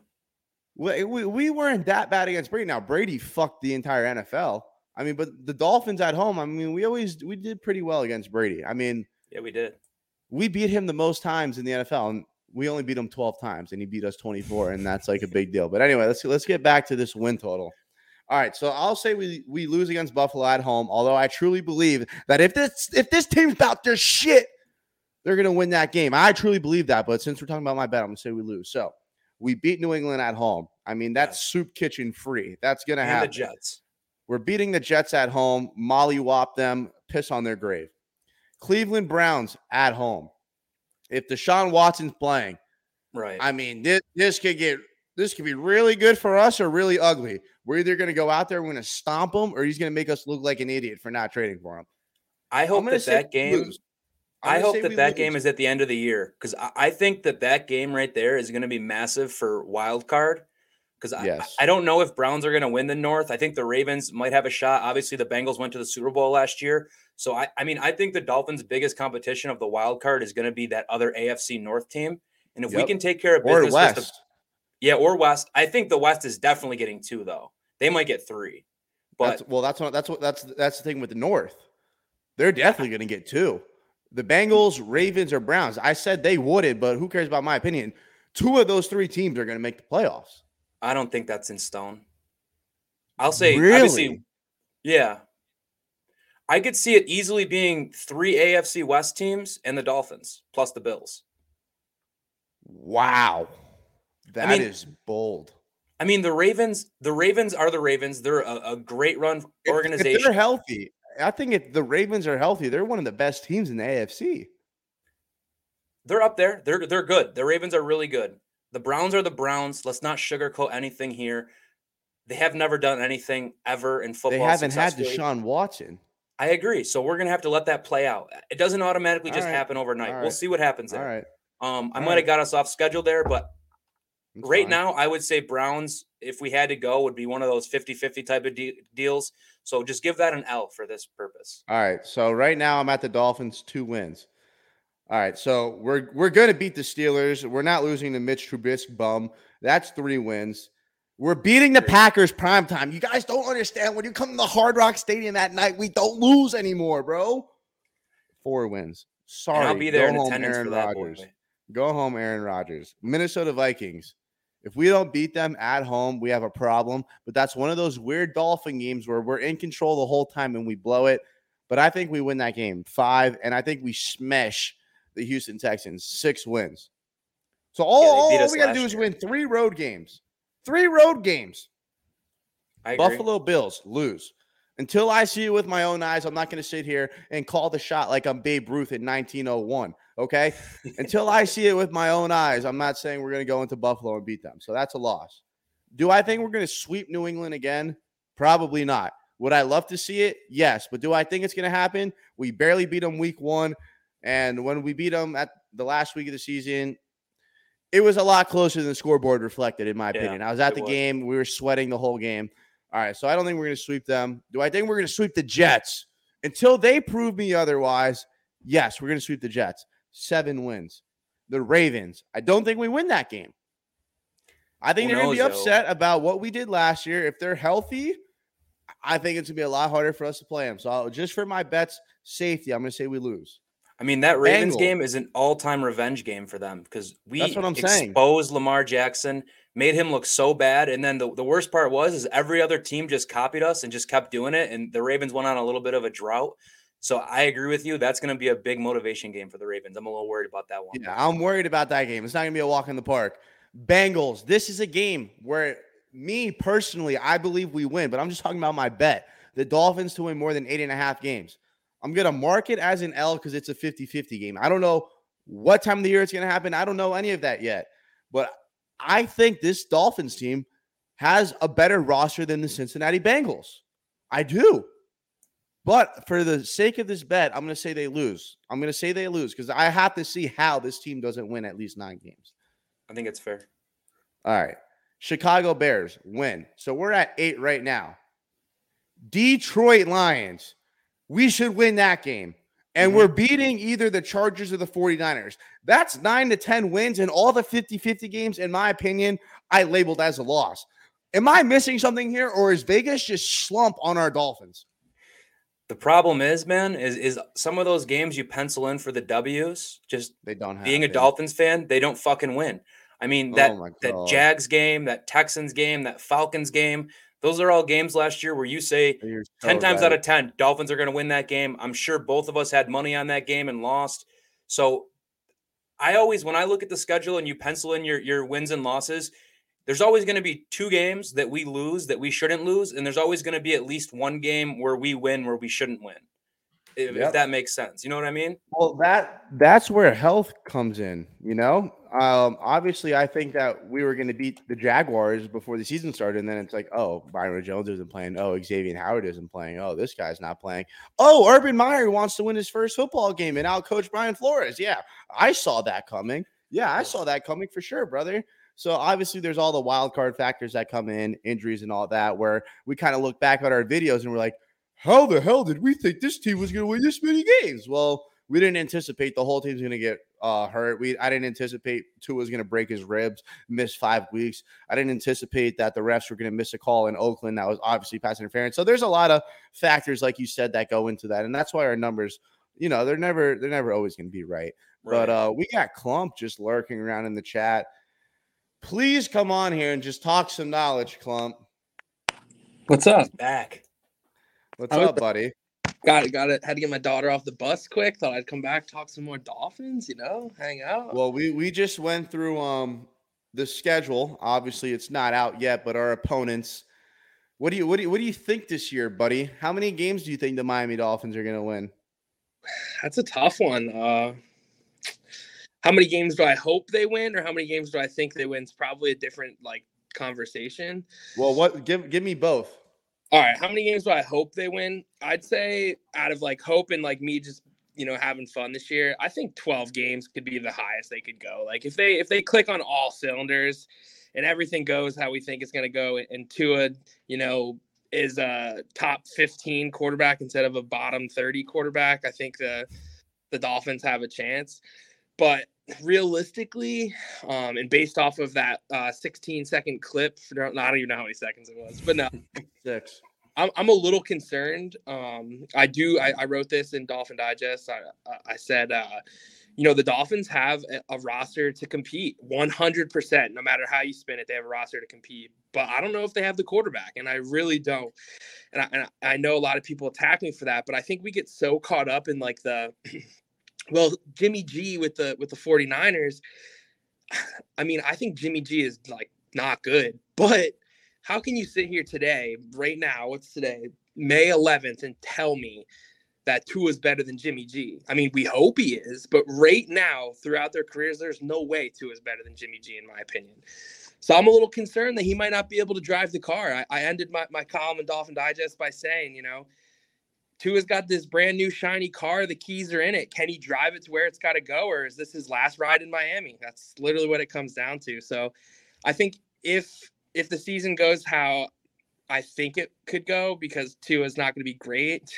we, we, we weren't that bad against Brady. Now Brady fucked the entire NFL. I mean, but the Dolphins at home, I mean, we always we did pretty well against Brady. I mean, Yeah, we did. we beat him the most times in the NFL, and we only beat him 12 times, and he beat us 24, and that's like a big deal. But anyway, let's let's get back to this win total. All right, so I'll say we we lose against Buffalo at home, although I truly believe that if this if this team's about their shit, they're gonna win that game. I truly believe that. But since we're talking about my bet, I'm gonna say we lose. So we beat New England at home. I mean, that's Yes. soup kitchen free. That's gonna And happen. the Jets. We're beating the Jets at home, mollywop them, piss on their grave. Cleveland Browns at home. If Deshaun Watson's playing, Right. I mean, this, this could get this could be really good for us or really ugly. We're either going to go out there, we're going to stomp him, or he's going to make us look like an idiot for not trading for him. I hope that that game. I hope that that game is at the end of the year because I, I think that that game right there is going to be massive for wild card. Because I, Yes. I don't know if Browns are going to win the North. I think the Ravens might have a shot. Obviously, the Bengals went to the Super Bowl last year, so I, I mean, I think the Dolphins' biggest competition of the wild card is going to be that other AFC North team. And if we can take care of or business, with the- yeah, or West, I think the West is definitely getting two though. They might get three, but That's, well, that's what that's what that's that's the thing with the North. They're definitely going to get two. The Bengals, Ravens, or Browns. I said they wouldn't, but who cares about my opinion? Two of those three teams are going to make the playoffs. I don't think that's in stone. I'll say really? obviously, yeah. I could see it easily being three AFC West teams and the Dolphins plus the Bills. Wow, That is mean- bold. I mean, the Ravens. The Ravens are the Ravens. They're a, a great run If- If organization. they're healthy, I think if the Ravens are healthy, they're one of the best teams in the AFC. they're up there. They're they're good. The Ravens are really good. The Browns are the Browns. Let's not sugarcoat anything here. They have never done anything ever in football. They haven't had. Deshaun Watson. I agree. So we're gonna have to let that play out. It doesn't automatically All just right. happen overnight. All We'll right. see what happens All there. right. Um, I All might have got us off schedule there, but That's right fine. now, I would say Browns, if we had to go, would be one of those 50 50 type of de- deals. So just give that an L for this purpose. All right. So right now I'm at the Dolphins, two wins. All right. So we're we're gonna beat the Steelers. We're not losing to Mitch Trubisky bum. That's three wins. We're beating the Packers prime time. You guys don't understand. When you come to the Hard Rock Stadium that night, we don't lose anymore, bro. Four wins. Sorry. And I'll be there Go in home, Aaron. Rodgers. Boy. Go home, Aaron Rodgers. Minnesota Vikings. If we don't beat them at home, we have a problem. But that's one of those weird Dolphin games where we're in control the whole time and we blow it. But I think we win that game five, and I think we smash the Houston Texans six wins. So all, Yeah, all, beat all us we got to do is year. win three road games. Three road games. I agree. Buffalo Bills lose. Until I see it with my own eyes, I'm not going to sit here and call the shot like I'm Babe Ruth in 1901. Okay. Until I see it with my own eyes, I'm not saying we're going to go into Buffalo and beat them. So that's a loss. Do I think we're going to sweep New England again? Probably not. Would I love to see it? Yes. But do I think it's going to happen? We barely beat them week one. And when we beat them at the last week of the season, it was a lot closer than the scoreboard reflected, in my Yeah, opinion. I was at the was. game. We were sweating the whole game. All right. So I don't think we're going to sweep them. Do I think we're going to sweep the Jets? Until they prove me otherwise, yes, we're going to sweep the Jets. Seven wins. The Ravens. I don't think we win that game. I think Who they're going to be knows, though? upset about what we did last year. If they're healthy, I think it's going to be a lot harder for us to play them. So I'll- just for my bets safety, I'm going to say we lose. I mean, that Ravens Bengal. game is an all-time revenge game for them because we That's what I'm saying. exposed Lamar Jackson, made him look so bad, and then the, the worst part was is every other team just copied us and just kept doing it, and the Ravens went on a little bit of a drought. So I agree with you. That's going to be a big motivation game for the Ravens. I'm a little worried about that one. Yeah, I'm worried about that game. It's not going to be a walk in the park. Bengals. This is a game where me personally, I believe we win, but I'm just talking about my bet. The Dolphins to win more than eight and a half games. I'm going to mark it as an L because it's a 50 50 game. I don't know what time of the year it's going to happen. I don't know any of that yet. But I think this Dolphins team has a better roster than the Cincinnati Bengals. I do. But for the sake of this bet, I'm going to say they lose. I'm going to say they lose because I have to see how this team doesn't win at least nine games. I think it's fair. All right. Chicago Bears win. So we're at eight right now. Detroit Lions. We should win that game. And Mhm. we're beating either the Chargers or the 49ers. That's nine to 10 wins. And all the 50 50 games, in my opinion, I labeled as a loss. Am I missing something here, or is Vegas just slump on our Dolphins? The problem is, man, is is some of those games you pencil in for the W's. Just They don't have being a. Dolphins fan, they don't fucking win. I mean that Oh that Jags game, that Texans game, that Falcons game. Those are all games last year where you say oh, so 10 times right. out of 10 dolphins are going to win that game. I'm sure both of us had money on that game and lost. So i always when i look at the schedule and you pencil in your your wins and losses there's always going to be two games that we lose that we shouldn't lose and there's always going to be at least one game where we win where we shouldn't win if, if that makes sense you know what i mean Well, that that's where health comes in. You know, um, obviously, I think that we were going to beat the Jaguars before the season started, and then it's like, oh, Byron Jones isn't playing. Oh, Xavier Howard isn't playing. Oh, this guy's not playing. Oh, Urban Meyer wants to win his first football game and out coach Brian Flores. Yeah, I saw that coming. Yeah, I saw that coming for sure, brother. So obviously, there's all the wild card factors that come in, injuries and all that, where we kind of look back at our videos and we're like, how the hell did we think this team was going to win this many games? Well, we didn't anticipate the whole team's going to get uh, hurt. We I didn't anticipate Tua was going to break his ribs, miss five weeks. I didn't anticipate that the refs were going to miss a call in Oakland that was obviously pass interference. So there's a lot of factors, like you said, that go into that, and that's why our numbers, you know, they're never they're never always going to be right. But uh, we got Clump just lurking around in the chat. Please come on here and just talk some knowledge, Clump. What's up? back What's up, buddy? Got it. Got it. Had to get my daughter off the bus quick. Thought I'd come back, talk some more Dolphins. You know, hang out. Well, we we just went through um the schedule. Obviously, it's not out yet, but our opponents. What do you what do you what do you think this year, buddy? How many games do you think the Miami Dolphins are going to win? That's a tough one. Uh, how many games do I hope they win, or how many games do I think they win? It's probably a different like conversation. Well, what give give me both. All right, how many games do I hope they win? I'd say out of like hope and like me just you know having fun this year, I think 12 games could be the highest they could go. Like if they if they click on all cylinders and everything goes how we think it's going to go, and Tua, you know, is a top 15 quarterback instead of a bottom 30 quarterback, I think the the Dolphins have a chance. But realistically, um, and based off of that uh, 16 second clip, I don't even know how many seconds it was, but no, six. I'm, I'm a little concerned. Um, I do. I, I, wrote this in Dolphin Digest. I, I said, uh, you know, the Dolphins have a, a roster to compete 100%. No matter how you spin it, they have a roster to compete. But I don't know if they have the quarterback, and I really don't. And I, and I know a lot of people attack me for that, but I think we get so caught up in like the, well, Jimmy G with the with the 49ers. I mean, I think Jimmy G is like not good, but how can you sit here today, right now, what's today, May 11th, and tell me that Tua is better than Jimmy G? I mean, we hope he is, but right now, throughout their careers, there's no way Tua is better than Jimmy G, in my opinion. So I'm a little concerned that he might not be able to drive the car. I, I ended my, my column in Dolphin Digest by saying, you know, Tua's got this brand new shiny car. The keys are in it. Can he drive it to where it's got to go, or is this his last ride in Miami? That's literally what it comes down to. So I think if if the season goes how I think it could go, because Tua is not going to be great,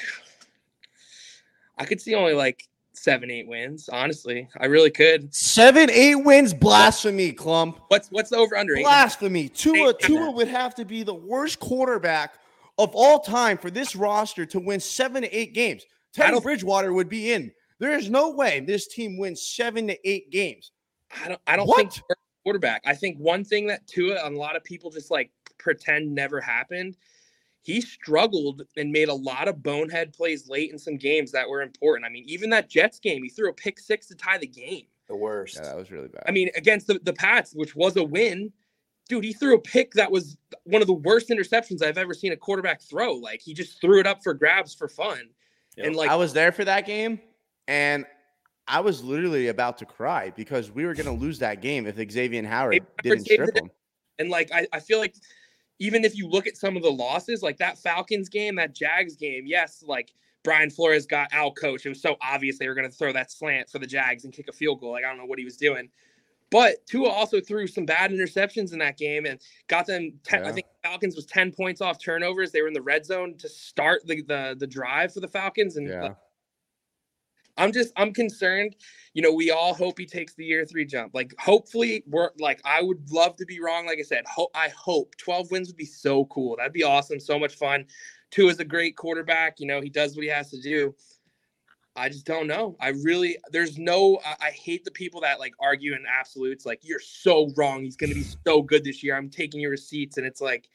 I could see only like seven, eight wins. Honestly, I really could. Seven, eight wins, blasphemy, Clump. What's what's the over under? Blasphemy. Tua, Tua would have to be the worst quarterback of all time for this roster to win seven to eight games. Teddy Bridgewater would be in. There is no way this team wins seven to eight games. I don't. I don't what? think quarterback. I think one thing that Tua a lot of people just like pretend never happened. He struggled and made a lot of bonehead plays late in some games that were important. I mean, even that Jets game, he threw a pick six to tie the game. The worst. Yeah, that was really bad. I mean, against the, the Pats, which was a win, dude, he threw a pick that was one of the worst interceptions I've ever seen a quarterback throw. Like he just threw it up for grabs for fun. Yep. And like I was there for that game, and I was literally about to cry because we were going to lose that game if Xavier Howard didn't strip him. And like I, I feel like even if you look at some of the losses, like that Falcons game, that Jags game, yes, like Brian Flores got out coach. It was so obvious they were going to throw that slant for the Jags and kick a field goal. Like I don't know what he was doing. But Tua also threw some bad interceptions in that game and got them. Ten, yeah. I think Falcons was ten points off turnovers. They were in the red zone to start the the, the drive for the Falcons, and yeah. I'm just I'm concerned. You know, we all hope he takes the year three jump. Like, hopefully, we're like I would love to be wrong. Like I said, ho- I hope 12 wins would be so cool. That'd be awesome. So much fun. Tua is a great quarterback. You know, he does what he has to do. I just don't know. I really, there's no, I, I, hate the people that like argue in absolutes. Like, you're so wrong. He's going to be so good this year. I'm taking your receipts. And it's like,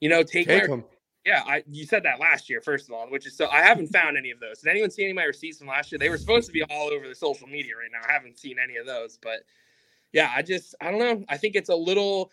you know, take, take my, yeah, I, you said that last year, first of all, which is so, I haven't found any of those. Did anyone see any of my receipts from last year? They were supposed to be all over the social media right now. I haven't seen any of those, but yeah, I just, I don't know. I think it's a little,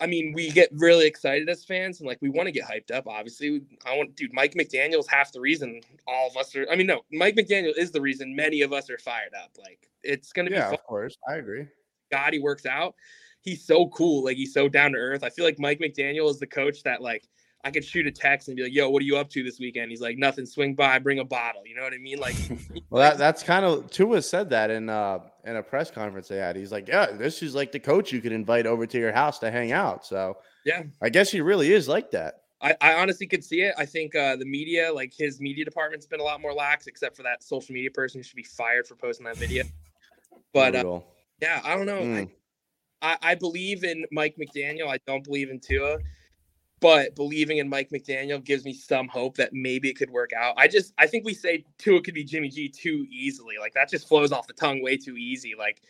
I mean, we get really excited as fans and like we want to get hyped up. Obviously, I want, dude. Mike McDaniel's half the reason all of us are. I mean, no, Mike McDaniel is the reason many of us are fired up. Like it's gonna yeah, be. Yeah, of course, I agree. God, he works out. He's so cool. Like he's so down to earth. I feel like Mike McDaniel is the coach that like I could shoot a text and be like, "Yo, what are you up to this weekend?" He's like, "Nothing. Swing by, bring a bottle." You know what I mean? Like, well, that, that's kind of Tua said that in uh in a press conference they had. He's like, "Yeah, this is like the coach you could invite over to your house to hang out." So yeah, I guess he really is like that. I, I honestly could see it. I think uh, the media, like his media department's been a lot more lax, except for that social media person who should be fired for posting that video. But uh, yeah, I don't know. Mm. I, I, I believe in Mike McDaniel. I don't believe in Tua but believing in Mike McDaniel gives me some hope that maybe it could work out. I just I think we say Tua could be Jimmy G too easily. Like that just flows off the tongue way too easy. Like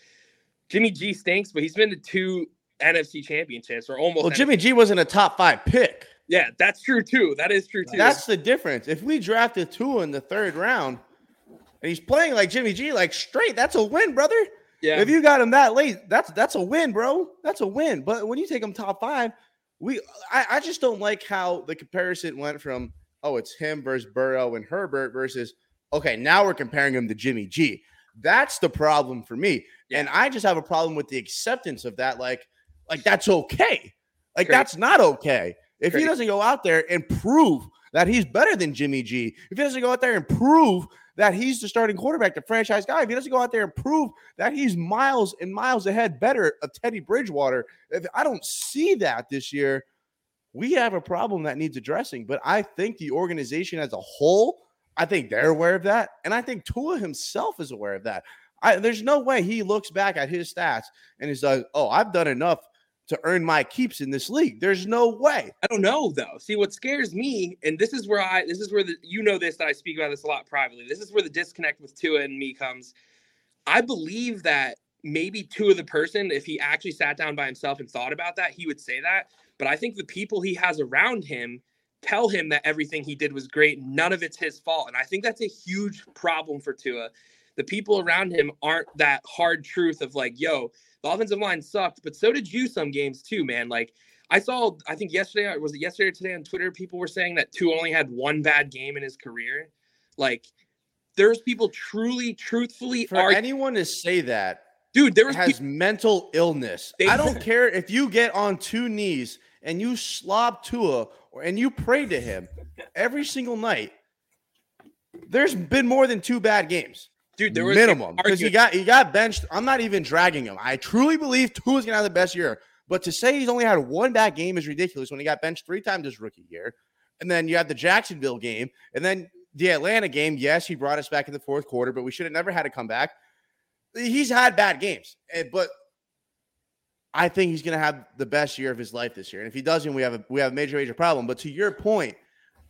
Jimmy G stinks, but he's been to two NFC championships or almost. Well, Jimmy G wasn't a top five pick. Yeah, that's true too. That is true too. That's the difference. If we drafted Tua in the third round and he's playing like Jimmy G, like straight, that's a win, brother. Yeah. If you got him that late, that's that's a win, bro. That's a win. But when you take him top five, we I, I just don't like how the comparison went from oh it's him versus Burrow and Herbert versus okay now we're comparing him to Jimmy G. That's the problem for me, yeah. and I just have a problem with the acceptance of that. Like like that's okay. Like Great. that's not okay. If Great. he doesn't go out there and prove that he's better than Jimmy G, if he doesn't go out there and prove that he's the starting quarterback, the franchise guy. If he doesn't go out there and prove that he's miles and miles ahead better of Teddy Bridgewater, if I don't see that this year, we have a problem that needs addressing. But I think the organization as a whole, I think they're aware of that. And I think Tua himself is aware of that. I, there's no way he looks back at his stats and is like, oh, I've done enough to earn my keeps in this league. There's no way. I don't know though. See, what scares me, and this is where I, this is where the, you know this that I speak about this a lot privately. This is where the disconnect with Tua and me comes. I believe that maybe Tua the person, if he actually sat down by himself and thought about that, he would say that. But I think the people he has around him tell him that everything he did was great. None of it's his fault. And I think that's a huge problem for Tua. The people around him aren't that hard truth of like, yo, the offensive line sucked, but so did you some games too, man. Like I saw, I think yesterday, was it yesterday or today on Twitter, people were saying that Tua only had one bad game in his career. Like there's people truly, truthfully For anyone to say that, dude, there was has people, mental illness. They- I don't care if you get on two knees and you slob Tua or and you pray to him every single night. There's been more than two bad games. Dude, there was minimum because he got he got benched. I'm not even dragging him. I truly believe Tua's gonna have the best year. But to say he's only had one bad game is ridiculous when he got benched three times his rookie year. And then you have the Jacksonville game, and then the Atlanta game. Yes, he brought us back in the fourth quarter, but we should have never had to come back. He's had bad games, eh, but I think he's going to have the best year of his life this year. And if he doesn't, we have a we have a major major problem. But to your point,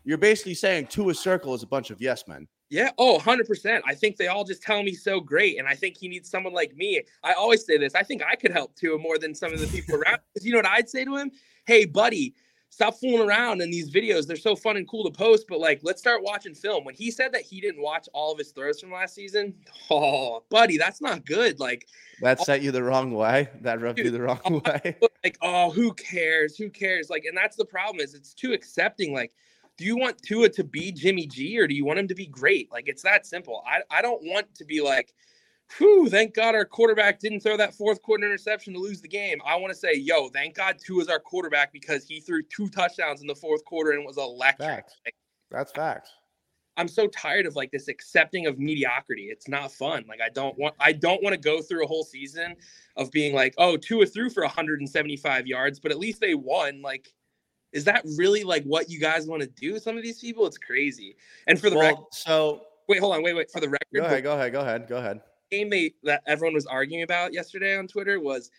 you're basically saying Tua Circle is a bunch of yes men. Yeah. Oh, 100%. I think they all just tell me so great. And I think he needs someone like me. I always say this. I think I could help Tua more than some of the people around. Because you know what I'd say to him? Hey, buddy, stop fooling around in these videos. They're so fun and cool to post, but like, let's start watching film. When he said that he didn't watch all of his throws from last season, oh, buddy, that's not good. Like, That set you the wrong way. That rubbed you the wrong oh, way. like, oh, who cares? Who cares? Like, and that's the problem is it's too accepting. Like, do you want Tua to be Jimmy G or do you want him to be great? Like, it's that simple. I, I don't want to be like, whew, thank God our quarterback didn't throw that fourth quarter interception to lose the game. I want to say, yo, thank God Tua Tua's our quarterback because he threw two touchdowns in the fourth quarter and was electric. Facts. That's facts. I'm so tired of like this accepting of mediocrity. It's not fun. Like I don't want I don't want to go through a whole season of being like, oh, Tua threw for 175 yards, but at least they won. Like, is that really like what you guys want to do? Some of these people, it's crazy. And for the record, so wait, hold on, wait, wait. For the record, go ahead, go ahead, go ahead, go ahead. game they, that everyone was arguing about yesterday on Twitter was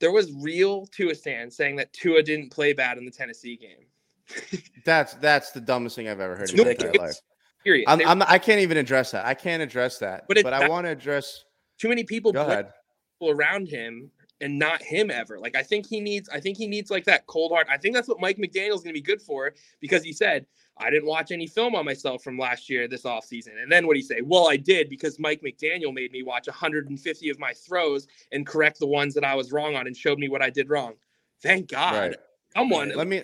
there was real Tua stands saying that Tua didn't play bad in the Tennessee game. That's that's the dumbest thing I've ever heard in No, my entire life. Period. I'm, I'm I can't even address that. I can't address that. But But, I want to address. too many people Go ahead. people around him and not him ever. Like I think he needs I think he needs like that cold heart. I think that's what Mike McDaniel's going to be good for because he said, "I didn't watch any film on myself from last year this offseason." And then what he say? "Well, I did because Mike McDaniel made me watch 150 of my throws and correct the ones that I was wrong on and showed me what I did wrong." Thank God. Right. Someone Let me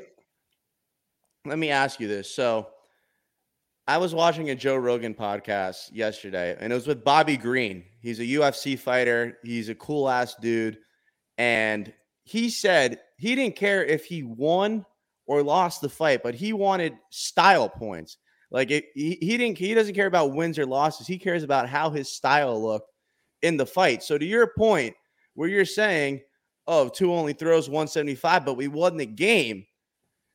let me ask you this. So I was watching a Joe Rogan podcast yesterday, and it was with Bobby Green. He's a UFC fighter. He's a cool ass dude. And he said he didn't care if he won or lost the fight, but he wanted style points. Like it, he, he didn't he doesn't care about wins or losses. He cares about how his style looked in the fight. So to your point, where you're saying, oh, Tua only throws 175, but we won the game.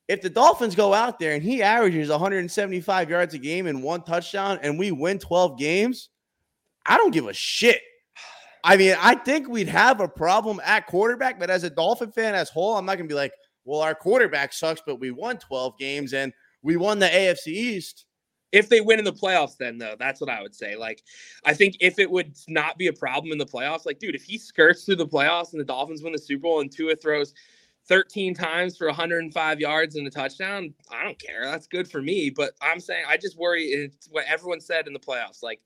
If the Dolphins go out there and he averages 175 yards a game and one touchdown and we win 12 games, I don't give a shit. I mean, I think we'd have a problem at quarterback, but as a Dolphin fan as whole, I'm not gonna be like, well, our quarterback sucks, but we won 12 games and we won the AFC East. if they win in the playoffs then though that's what i would say. Like i think if it would not be a problem in the playoffs like dude if he skirts through the playoffs and the dolphins win the super bowl and Tua throws 13 times for 105 yards and a touchdown i don't care. That's good for me. But i'm saying i just worry it's what everyone said in the playoffs. Like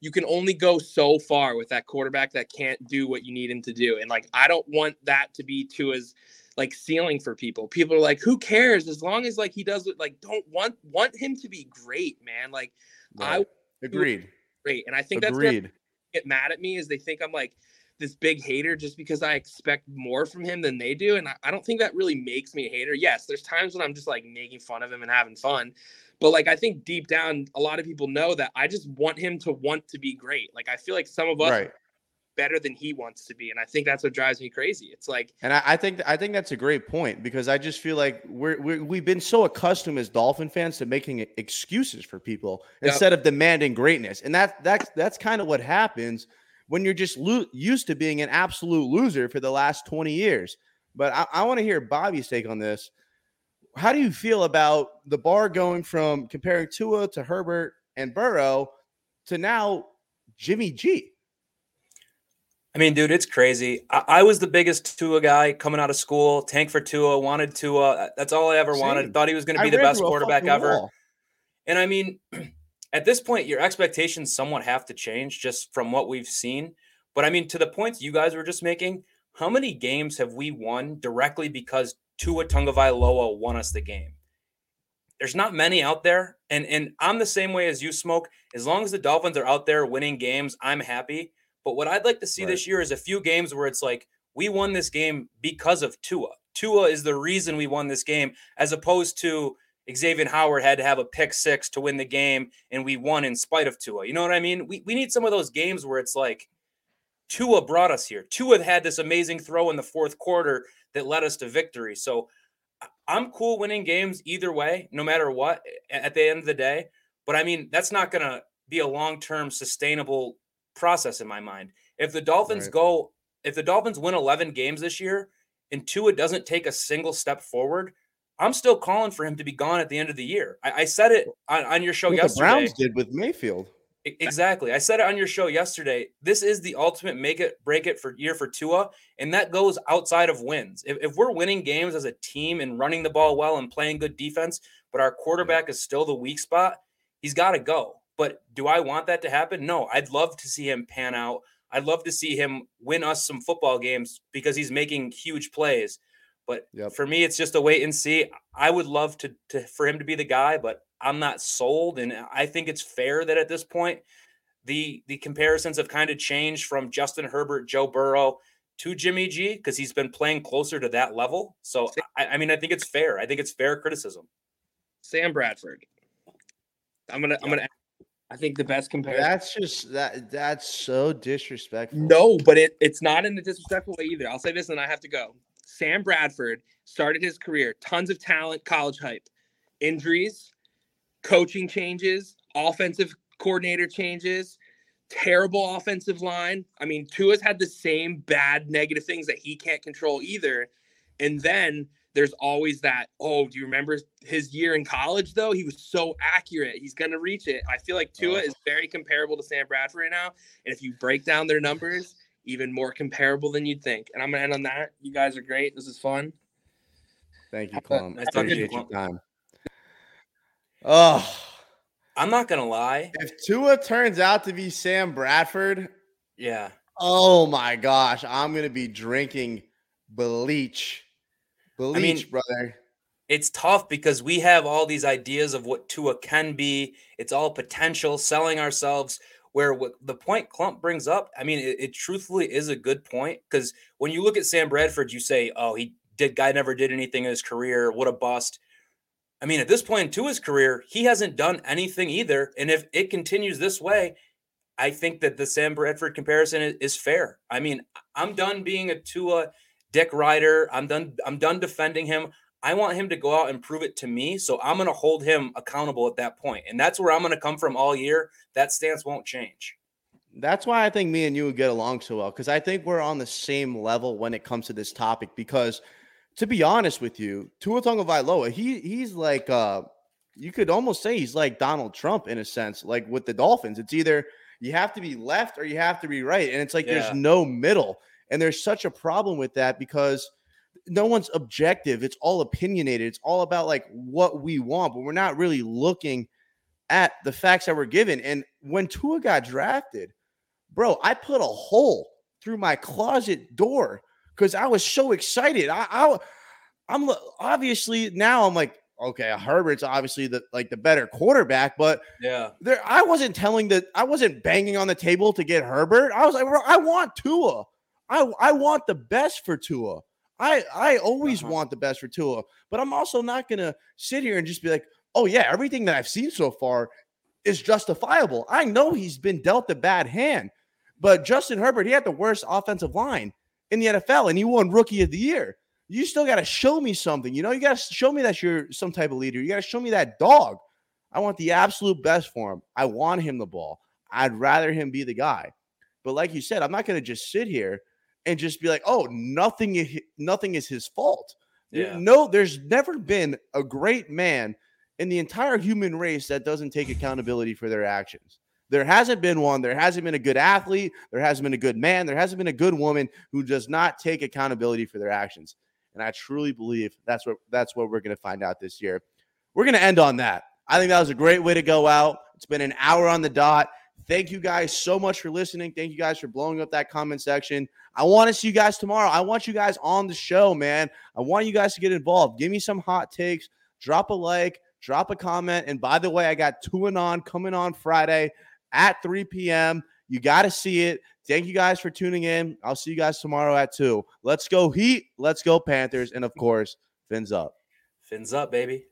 you can only go so far with that quarterback that can't do what you need him to do and like i don't want that to be Tua's like ceiling for people. People are like, who cares? As long as like he does it, like don't want want him to be great, man. Like I agreed. great. And I think that's Agreed. they get mad at me is they think I'm like this big hater just because I expect more from him than they do. And I, I don't think that really makes me a hater. Yes, there's times when I'm just like making fun of him and having fun. But like I think deep down, a lot of people know that I just want him to want to be great. Like I feel like some of us Right. better than he wants to be. And I think that's what drives me crazy. It's like And I, I think I think that's a great point because I just feel like we're, we're we've been so accustomed as Dolphin fans to making excuses for people Yep. instead of demanding greatness, and that that's that's kind of what happens when you're just lo- used to being an absolute loser for the last twenty years. But I, I want to hear Bobby's take on this. How do you feel about the bar going from comparing Tua to Herbert and Burrow to now Jimmy G? I mean, dude, it's crazy. I, I was the biggest Tua guy coming out of school. Tank for Tua, wanted Tua. That's all I ever Same. wanted. Thought he was going to I be the best quarterback ever. wall. And I mean, at this point, your expectations somewhat have to change just from what we've seen. But I mean, to the points you guys were just making, how many games have we won directly because Tua Tagovailoa won us the game? There's not many out there, and and I'm the same way as you, Smoke. As long as the Dolphins are out there winning games, I'm happy. But what I'd like to see Right. this year is a few games where it's like we won this game because of Tua. Tua is the reason we won this game, as opposed to Xavier Howard had to have a pick six to win the game, and we won in spite of Tua. You know what I mean? We, we need some of those games where it's like Tua brought us here. Tua had this amazing throw in the fourth quarter that led us to victory. So I'm cool winning games either way, no matter what, at the end of the day. But I mean, that's not going to be a long term sustainable process in my mind. If the Dolphins Right. go, if the Dolphins win 11 games this year and Tua doesn't take a single step forward, I'm still calling for him to be gone at the end of the year. I, I said it on, on your show What the. Browns did with Mayfield. Exactly. I said it on your show yesterday. This is the ultimate make it break it for year for Tua, and that goes outside of wins. If, if we're winning games as a team and running the ball well and playing good defense, but our quarterback is still the weak spot, he's got to go. But do I want that to happen? No. I'd love to see him pan out. I'd love to see him win us some football games because he's making huge plays. But Yep. for me, it's just a wait and see. I would love to, to for him to be the guy, but I'm not sold. And I think it's fair that at this point, the the comparisons have kind of changed from Justin Herbert, Joe Burrow to Jimmy G because he's been playing closer to that level. So I, I mean, I think it's fair. I think it's fair criticism. Sam Bradford. I'm gonna I'm gonna I think the best comparison. That's just that. That's so disrespectful. No, but it, it's not in a disrespectful way either. I'll say this and I have to go. Sam Bradford started his career, tons of talent, college hype, injuries, coaching changes, offensive coordinator changes, terrible offensive line. I mean, Tua's had the same bad negative things that he can't control either. And then there's always that, oh, do you remember his year in college though? He was so accurate. He's gonna reach it. I feel like Tua Oh. is very comparable to Sam Bradford right now. And if you break down their numbers, even more comparable than you'd think. And I'm gonna end on that. You guys are great. This is fun. Thank you, Nice Clum. talking Appreciate your time. Oh, I'm not gonna lie. if Tua turns out to be Sam Bradford, Yeah. oh my gosh, I'm gonna be drinking bleach. Bleach, mean- brother. it's tough because we have all these ideas of what Tua can be. It's all potential, selling ourselves. Where what the point Clump brings up, I mean, it, it truthfully is a good point because when you look at Sam Bradford, you say, "Oh, he did guy never did anything in his career. What a bust." I mean, at this point to his career, he hasn't done anything either. And if it continues this way, I think that the Sam Bradford comparison is, is fair. I mean, I'm done being a Tua dick rider. I'm done. I'm done defending him. I want him to go out and prove it to me. So I'm going to hold him accountable at that point. And that's where I'm going to come from all year. That stance won't change. That's why I think me and you would get along so well because I think we're on the same level when it comes to this topic. Because to be honest with you, Tua Tagovailoa, he he's like uh you could almost say he's like Donald Trump in a sense, like with the Dolphins. It's either you have to be left or you have to be right, and it's like Yeah. there's no middle. And there's such a problem with that because no one's objective. It's all opinionated. It's all about like what we want, but we're not really looking at the facts that we're given. And when Tua got drafted, bro, I put a hole through my closet door because I was so excited. I, I I'm obviously now I'm like, okay, Herbert's obviously the like the better quarterback, but Yeah. there I wasn't telling that I wasn't banging on the table to get Herbert. I was like, bro, I want Tua. I I want the best for Tua. I I always Uh-huh. want the best for Tua, but I'm also not gonna sit here and just be like, oh yeah, everything that I've seen so far is justifiable. I know he's been dealt a bad hand, but Justin Herbert, he had the worst offensive line in the NFL, and he won Rookie of the Year. You still got to show me something. You know, you got to show me that you're some type of leader. You got to show me that dog. I want the absolute best for him. I want him the ball. I'd rather him be the guy. But like you said, I'm not going to just sit here and just be like, "Oh, nothing is nothing is his fault." Yeah. No, there's never been a great man in the entire human race that doesn't take accountability for their actions. There hasn't been one. There hasn't been a good athlete. There hasn't been a good man. There hasn't been a good woman who does not take accountability for their actions. And I truly believe that's what that's what we're going to find out this year. We're going to end on that. I think that was a great way to go out. It's been an hour on the dot. Thank you guys so much for listening. Thank you guys for blowing up that comment section. I want to see you guys tomorrow. I want you guys on the show, man. I want you guys to get involved. Give me some hot takes. Drop a like, drop a comment. And by the way, I got two and on coming on Friday at 3 p.m. You got to see it. Thank you guys for tuning in. I'll see you guys tomorrow at 2. Let's go Heat. Let's go Panthers. And of course, fins up. Fins up, baby.